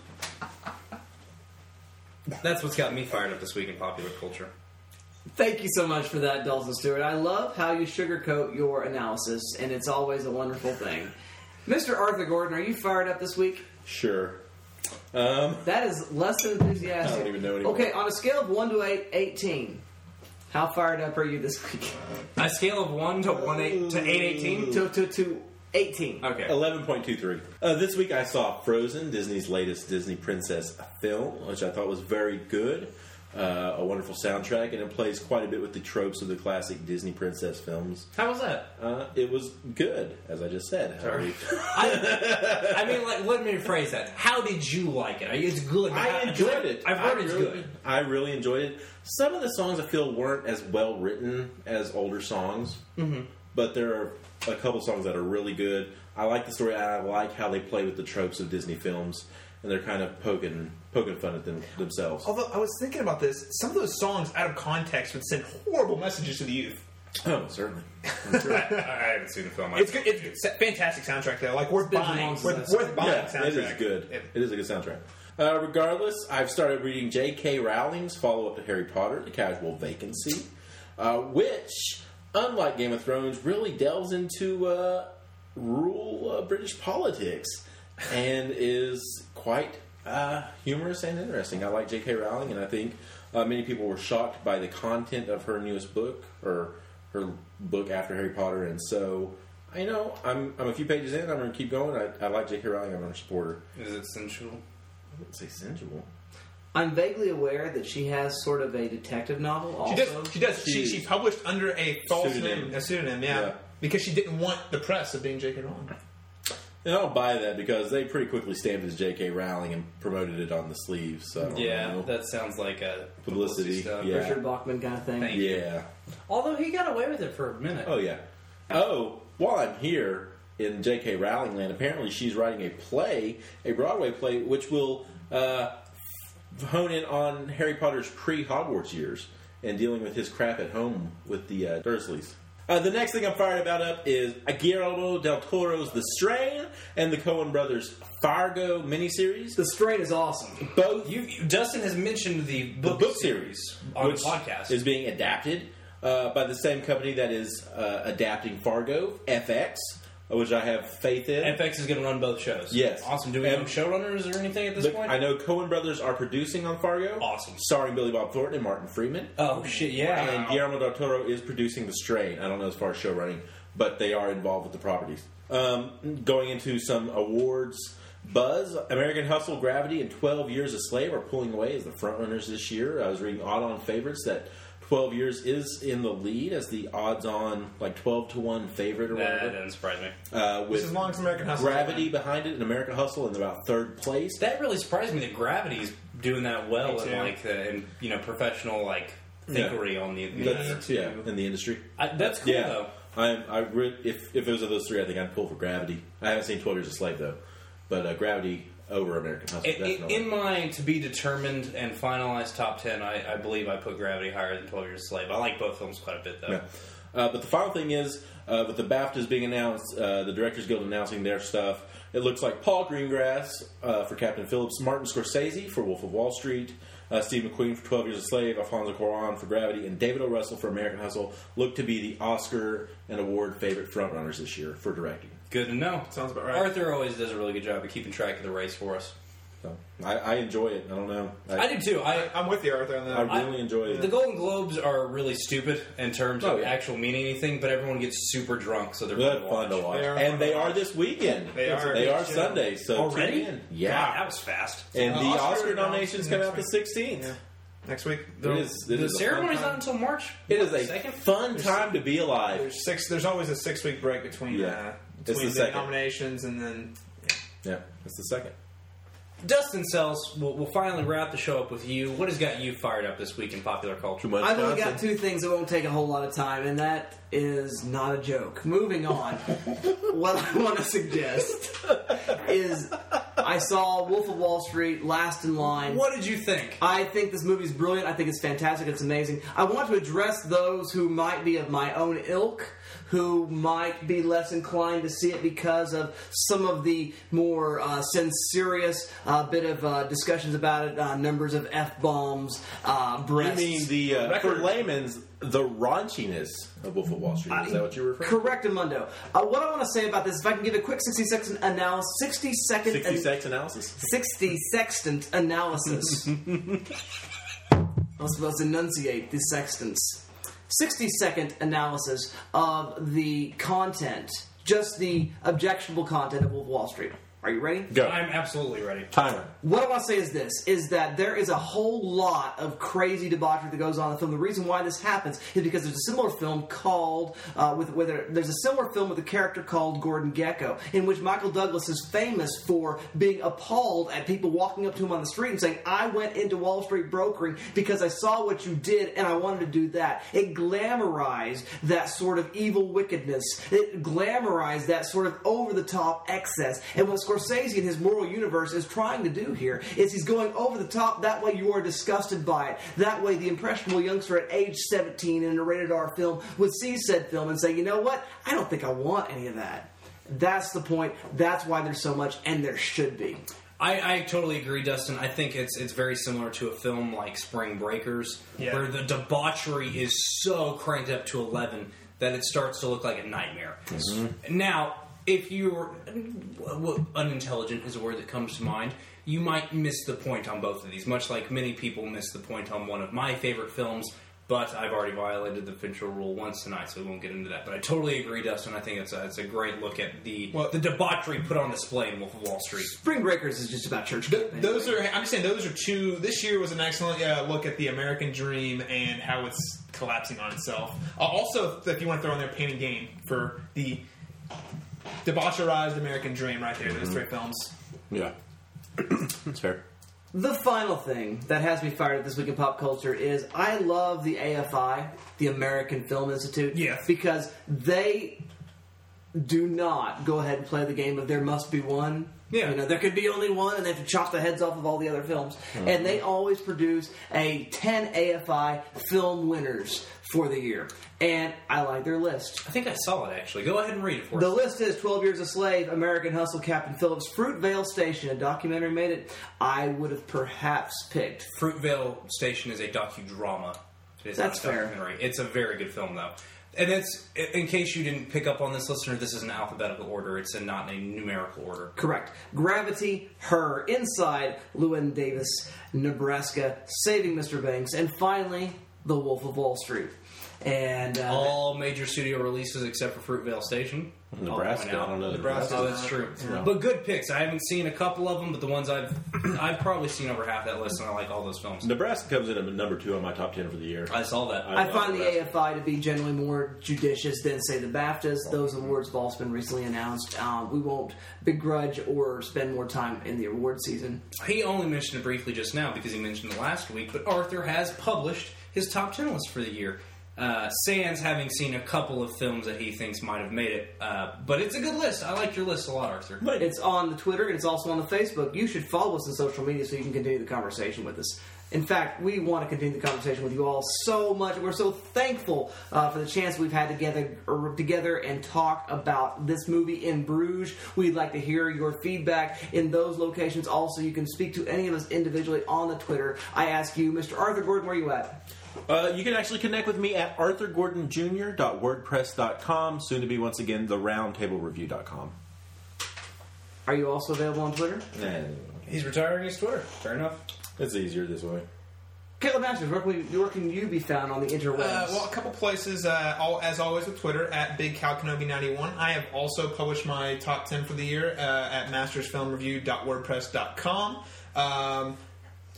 That's what's got me fired up this week in popular culture. Thank you so much for that, Dalton Stewart. I love how you sugarcoat your analysis, and it's always a wonderful thing. Mr. Arthur Gordon, are you fired up this week? Sure. Um, That is less than enthusiastic. I don't even know anymore. Okay, on a scale of 1 to 8, 18, how fired up are you this week? A scale of 1 to 1 8 to 818? to, to, to 18. Okay. 11.23. Uh, this week I saw Frozen, Disney's latest Disney princess film, which I thought was very good. Uh, a wonderful soundtrack, and it plays quite a bit with the tropes of the classic Disney princess films. How was that? Uh, it was good, as I just said. Sorry. I, I mean, like, let me rephrase that. How did you like it? It's good. I enjoyed it. I've heard I it's really, good. I really enjoyed it. Some of the songs I feel weren't as well written as older songs, Mm-hmm. but there are a couple songs that are really good. I like the story. I like how they play with the tropes of Disney films, and they're kind of poking poking fun at them themselves. Although I was thinking about this, some of those songs out of context would send horrible messages to the youth. Oh, certainly. I, I haven't seen the film. It's good. It's a fantastic soundtrack though. Like worth been too buying. Worth, worth buying Yeah, soundtrack. it is good. Yeah. It is a good soundtrack. Uh, regardless, I've started reading J.K. Rowling's follow up to Harry Potter, The Casual Vacancy, uh, which, unlike Game of Thrones, really delves into uh, rural uh, British politics and is quite uh, humorous and interesting. I like J.K. Rowling, and I think uh, many people were shocked by the content of her newest book or her book after Harry Potter, and so. I know I'm, I'm a few pages in. I'm going to keep going. I, I like J.K. Rowling. I'm a supporter. Is it sensual? I wouldn't say sensual. I'm vaguely aware that she has sort of a detective novel. Also, She does. She does. She, she published under a false Pseudonym. name, a pseudonym, yeah, Yeah. because she didn't want the press of being J.K. Rowling. And I don't buy that because they pretty quickly stamped as J.K. Rowling and promoted it on the sleeve. So Yeah, know. that sounds like a publicity. stuff. Yeah, Richard Bachman kind of thing. Thank you. yeah. Although he got away with it for a minute. Oh yeah. Oh, while I'm here in J.K. Rowling land, apparently she's writing a play, a Broadway play, which will uh, hone in on Harry Potter's pre-Hogwarts years and dealing with his crap at home with the uh, Dursleys. Uh, the next thing I'm fired about up is Guillermo del Toro's The Strain and the Coen Brothers Fargo miniseries. The strain is awesome. Both You, you- Dustin has mentioned the the book, book series on which the podcast. is being adapted uh, by the same company that is uh, adapting Fargo, FX, which I have faith in. FX is going to run both shows. Yes. Awesome. Do we have showrunners or anything at this point? I know Coen Brothers are producing on Fargo. Awesome. Starring Billy Bob Thornton and Martin Freeman. Oh shit! Yeah. And Guillermo del Toro is producing The Strain. I don't know as far as show running, but they are involved with the properties. Um, going into some awards buzz, American Hustle, Gravity, and 12 Years a Slave are pulling away as the frontrunners this year. I was reading odd on favorites that 12 Years is in the lead as the odds on, like 12 to 1 favorite or that whatever. doesn't surprise me. Uh, with Just as long as American Hustle. Gravity behind it and American Hustle in about third place. That really surprised me that Gravity's doing that well in like the in, you know professional like Yeah. thinkery on the, the That's, yeah, in the industry. I, that's cool yeah, though. I, I re- if if it was of those three, I think I'd pull for Gravity. I haven't seen Twelve Years a Slave though, but uh, Gravity over American Hustle. In, in, definitely. in my to be determined and finalized top ten, I, I believe I put Gravity higher than Twelve Years a Slave. I like both films quite a bit though. Yeah. Uh, but the final thing is, uh, with the BAFTAs being announced, uh, the Directors Guild announcing their stuff, it looks like Paul Greengrass uh, for Captain Phillips, Martin Scorsese for Wolf of Wall Street, uh, Steve McQueen for 12 Years a Slave, Alfonso Cuarón for Gravity, and David O. Russell for American Hustle look to be the Oscar and award favorite frontrunners this year for directing. Good to know. Sounds about right. Arthur always does a really good job of keeping track of the race for us. So I, I enjoy it. I don't know. I do too. I I'm with you, Arthur, on that. I really enjoy it. The Golden Globes are really stupid in terms Oh, of yeah. actual meaning anything, but everyone gets super drunk, so they're Good fun to watch. fun to watch. They are and they to are watch. this weekend. They are. They are Yeah. Sunday. So Already? tune in. God, Yeah. that was fast. And Uh, the Oscar Oscar nominations come out the announcements 16th. Yeah. Next week. It is. It the is a fun ceremony's time. not until March. It is a second. fun time to be alive. There's six. There's always a six week break between Yeah. uh, It's between the the, second. nominations and then Yeah, it's the second. Dustin Sells, we'll, we'll finally wrap the show up with you. What has got you fired up this week in popular culture? Too much. I've only got two things that won't take a whole lot of time, and that is not a joke. Moving on, what I want to suggest is I saw Wolf of Wall Street, Last in Line. What did you think? I think this movie is brilliant. I think it's fantastic. It's amazing. I want to address those who might be of my own ilk, who might be less inclined to see it because of some of the more uh, censorious uh, bit of uh, discussions about it, uh, numbers of f bombs, uh, You mean the uh, for Record. layman's the raunchiness of Wolf of Wall Street? Is that what you're referring? To Correct, Amundo. Uh, what I want to say about this, if I can give a quick 60 second analysis, 60 second, to? Sixty an- sex analysis. 60 sextant analysis. I'm supposed to enunciate the sextants. 60 second analysis of the content, just the objectionable content of Wolf Wall Street. Are you ready? Go. I'm absolutely ready. Timer. What I want to say is this: is that there is a whole lot of crazy debauchery that goes on in the film. The reason why this happens is because there's a similar film called uh, with whether there's a similar film with a character called Gordon Gekko, in which Michael Douglas is famous for being appalled at people walking up to him on the street and saying, "I went into Wall Street brokering because I saw what you did and I wanted to do that." It glamorized that sort of evil wickedness. It glamorized that sort of over the top excess. And what Scorsese in his moral universe is trying to do here is he's going over the top. That way you are disgusted by it. That way the impressionable youngster at age 17 in a rated R film would see said film and say, you know what? I don't think I want any of that. That's the point. That's why there's so much, and there should be. I, I totally agree, Dustin. I think it's it's very similar to a film like Spring Breakers, Yeah. where the debauchery is so cranked up to eleven that it starts to look like a nightmare. Mm-hmm. Now, if you're well, unintelligent is a word that comes to mind. you might miss the point on both of these, much like many people miss the point on one of my favorite films. But I've already violated the Fincher rule once tonight, so we won't get into that. But I totally agree, Dustin. I think it's a, it's a great look at the the debauchery put on display in Wolf of Wall Street. Spring Breakers is just about church. Th- those are. I'm just saying those are two. This year was an excellent uh, look at the American dream and how it's collapsing on itself. Uh, also, if you want to throw in there, Pain and Gain for the debaucherized American dream, right there. Those three mm-hmm. films. Yeah, that's fair. The final thing that has me fired up this week in pop culture is I love the AFI, the American Film Institute. Yes. Because they do not go ahead and play the game of there must be one. Yeah. You know, there could be only one, and they have to chop the heads off of all the other films. And they mm-hmm. always produce a 10 AFI film winners for the year. And I like their list. I think I saw it actually. Go ahead and read it for us. The us. list is 12 Years a Slave, American Hustle, Captain Phillips, Fruitvale Station, a documentary made it. I would have perhaps picked Fruitvale Station is a docudrama. It is That's not a fair. It's a very good film, though. And it's in case you didn't pick up on this, listener. This is an alphabetical order. It's in not in a numerical order. Correct. Gravity, Her, Inside, Llewyn Davis, Nebraska, Saving Mr. Banks, and finally, The Wolf of Wall Street. And uh, All major studio releases except for Fruitvale Station. Nebraska, I'll point out. I don't know. Nebraska. Oh, that's true. But good picks. I haven't seen a couple of them, but the ones I've I've probably seen over half that list, and I like all those films. Nebraska comes in at number two on my top ten for the year. I saw that. I love find the Nebraska. AFI to be generally more judicious than, say, the BAFTAs. Those awards have also been recently announced. Um, we won't begrudge or spend more time in the award season. He only mentioned it briefly just now because he mentioned it last week, but Arthur has published his top 10 list for the year. Uh, Sans having seen a couple of films that he thinks might have made it, uh, but it's a good list. I like your list a lot, Arthur. But It's on the Twitter and it's also on the Facebook. You should follow us on social media so you can continue the conversation with us. In fact, we want to continue the conversation with you all so much. We're so thankful uh, for the chance we've had together er, together and talk about this movie in Bruges. We'd like to hear your feedback in those locations. Also, you can speak to any of us individually on the Twitter. I ask you, Mr. Arthur Gordon, where are you at? Uh, you can actually connect with me at arthurgordonjr.wordpress.com, soon to be once again the roundtablereview.com. Are you also available on Twitter? And He's retiring his Twitter. Fair enough. it's easier this way. Caleb Masters, where can, we, where can you be found on the interwebs? Uh, well, a couple places, uh, all, as always with Twitter, at Big Cal Kenobi 91. I have also published my top 10 for the year uh, at mastersfilmreview.wordpress.com. Um,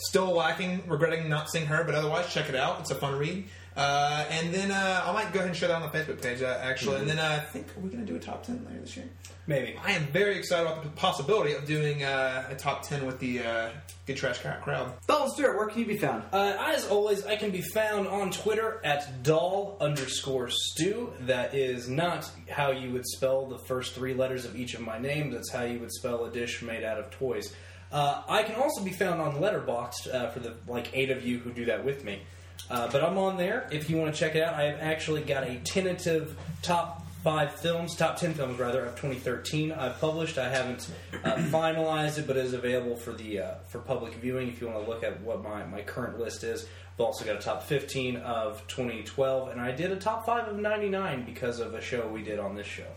still lacking, regretting not seeing her, but otherwise, check it out. It's a fun read. Uh, and then uh, I might go ahead and share that on the Facebook page, uh, actually. And then uh, I think, we're going to do a top 10 later this year? Maybe. I am very excited about the possibility of doing uh, a top 10 with the uh, Good Trash Crowd. Dalton Stewart, where can you be found? Uh, as always, I can be found on Twitter at doll underscore stew. That is not how you would spell the first three letters of each of my names. That's how you would spell a dish made out of toys. Uh, I can also be found on Letterboxd uh, for the like eight of you who do that with me. Uh, but I'm on there if you want to check it out. I have actually got a tentative top five films, top ten films rather, of 2013. I've published. I haven't uh, finalized it, but it is available for the uh, for public viewing. If you want to look at what my, my current list is, I've also got a top 15 of 2012, and I did a top five of 99 because of a show we did on this show.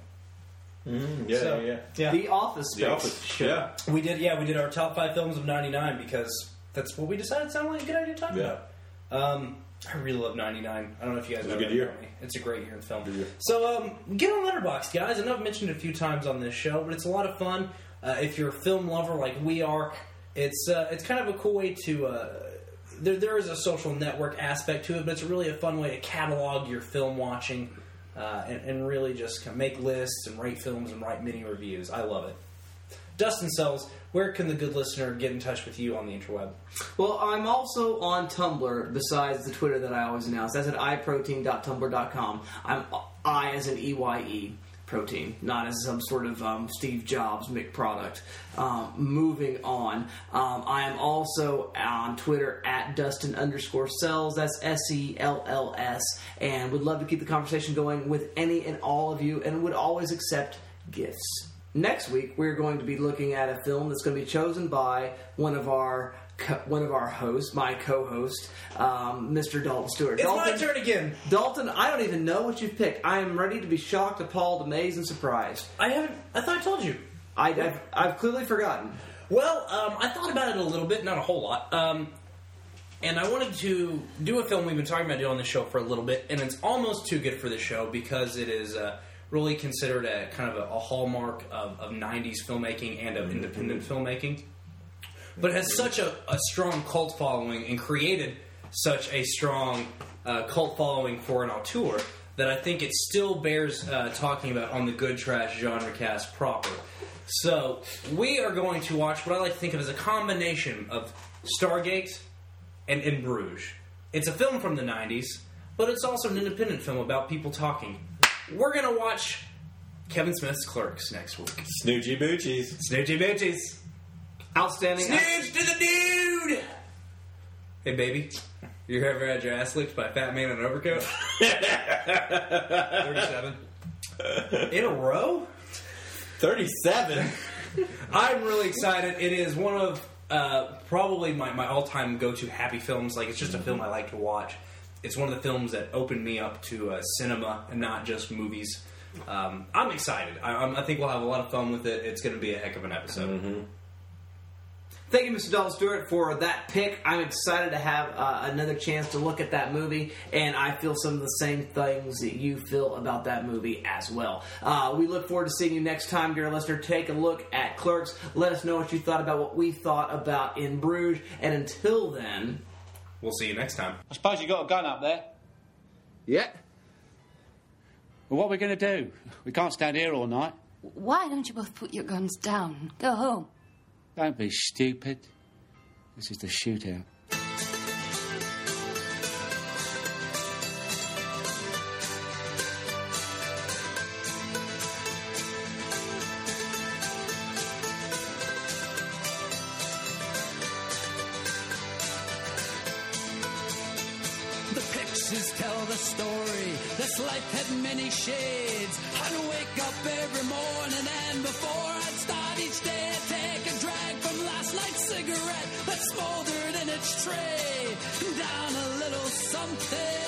Mm, yeah, So- yeah, yeah. Yeah. The Office Space. The Office. Yeah. We did, yeah, we did our top five films of '99 because that's what we decided sounded like a good idea to talk Yeah. about. Um, I really love '99. I don't know if you guys It was know a good year. me. It's a great year in film. Good year. So um, get on Letterboxd, guys. I know I've mentioned it a few times on this show, but it's a lot of fun. Uh, if you're a film lover like we are, it's uh, it's kind of a cool way to. Uh, there, there is a social network aspect to it, but it's really a fun way to catalog your film watching uh, and, and really just make lists and rate films and write mini reviews. I love it. Dustin Sells, where can the good listener get in touch with you on the interweb? Well, I'm also on Tumblr besides the Twitter that I always announce. That's at iprotein.tumblr.com. I'm I as an EYE protein, not as some sort of um, Steve Jobs Mick product. Um, moving on, um, I am also on Twitter at Dustin underscore Sells. That's S E L L S, and would love to keep the conversation going with any and all of you, and would always accept gifts. Next week, we're going to be looking at a film that's going to be chosen by one of our co- one of our hosts, my co-host, um, Mr. Dalton Stewart. It's Dalton, my turn again. Dalton, I don't even know what you've picked. I am ready to be shocked, appalled, amazed, and surprised. I haven't. I thought I told you. I, I've, I've clearly forgotten. Well, um, I thought about it a little bit, not a whole lot. Um, and I wanted to do a film we've been talking about doing on the show for a little bit, and it's almost too good for the show because it is uh, really considered a kind of a, a hallmark of, of 90s filmmaking and of independent filmmaking. But has such a, a strong cult following and created such a strong uh, cult following for an auteur that I think it still bears uh, talking about on the good trash genre cast proper. So we are going to watch what I like to think of as a combination of Stargate and In Bruges. It's a film from the 90s, but it's also an independent film about people talking. We're going to watch Kevin Smith's Clerks next week. Snoochie Boochies. Snoochie Boochies. Outstanding. Snooch to the dude! Hey, baby. You ever had your ass licked by a fat man in an overcoat? 37. in a row? 37? I'm really excited. It is one of uh, probably my, my all time go to happy films. Like, it's just a film I like to watch. It's one of the films that opened me up to uh, cinema and not just movies. Um, I'm excited. I, I'm, I think we'll have a lot of fun with it. It's going to be a heck of an episode. Thank you, Mr. Dalton Stewart, for that pick. I'm excited to have uh, another chance to look at that movie, and I feel some of the same things that you feel about that movie as well. Uh, we look forward to seeing you next time, dear listener. Take a look at Clerks. Let us know what you thought about what we thought about In Bruges, and until then, we'll see you next time. I suppose you got a gun up there. Yeah. Well, what are we going to do? We can't stand here all night. Why don't you both put your guns down go home? Don't be stupid. This is the shootout. The pictures tell the story. This life had many shades. Tray. Down a little something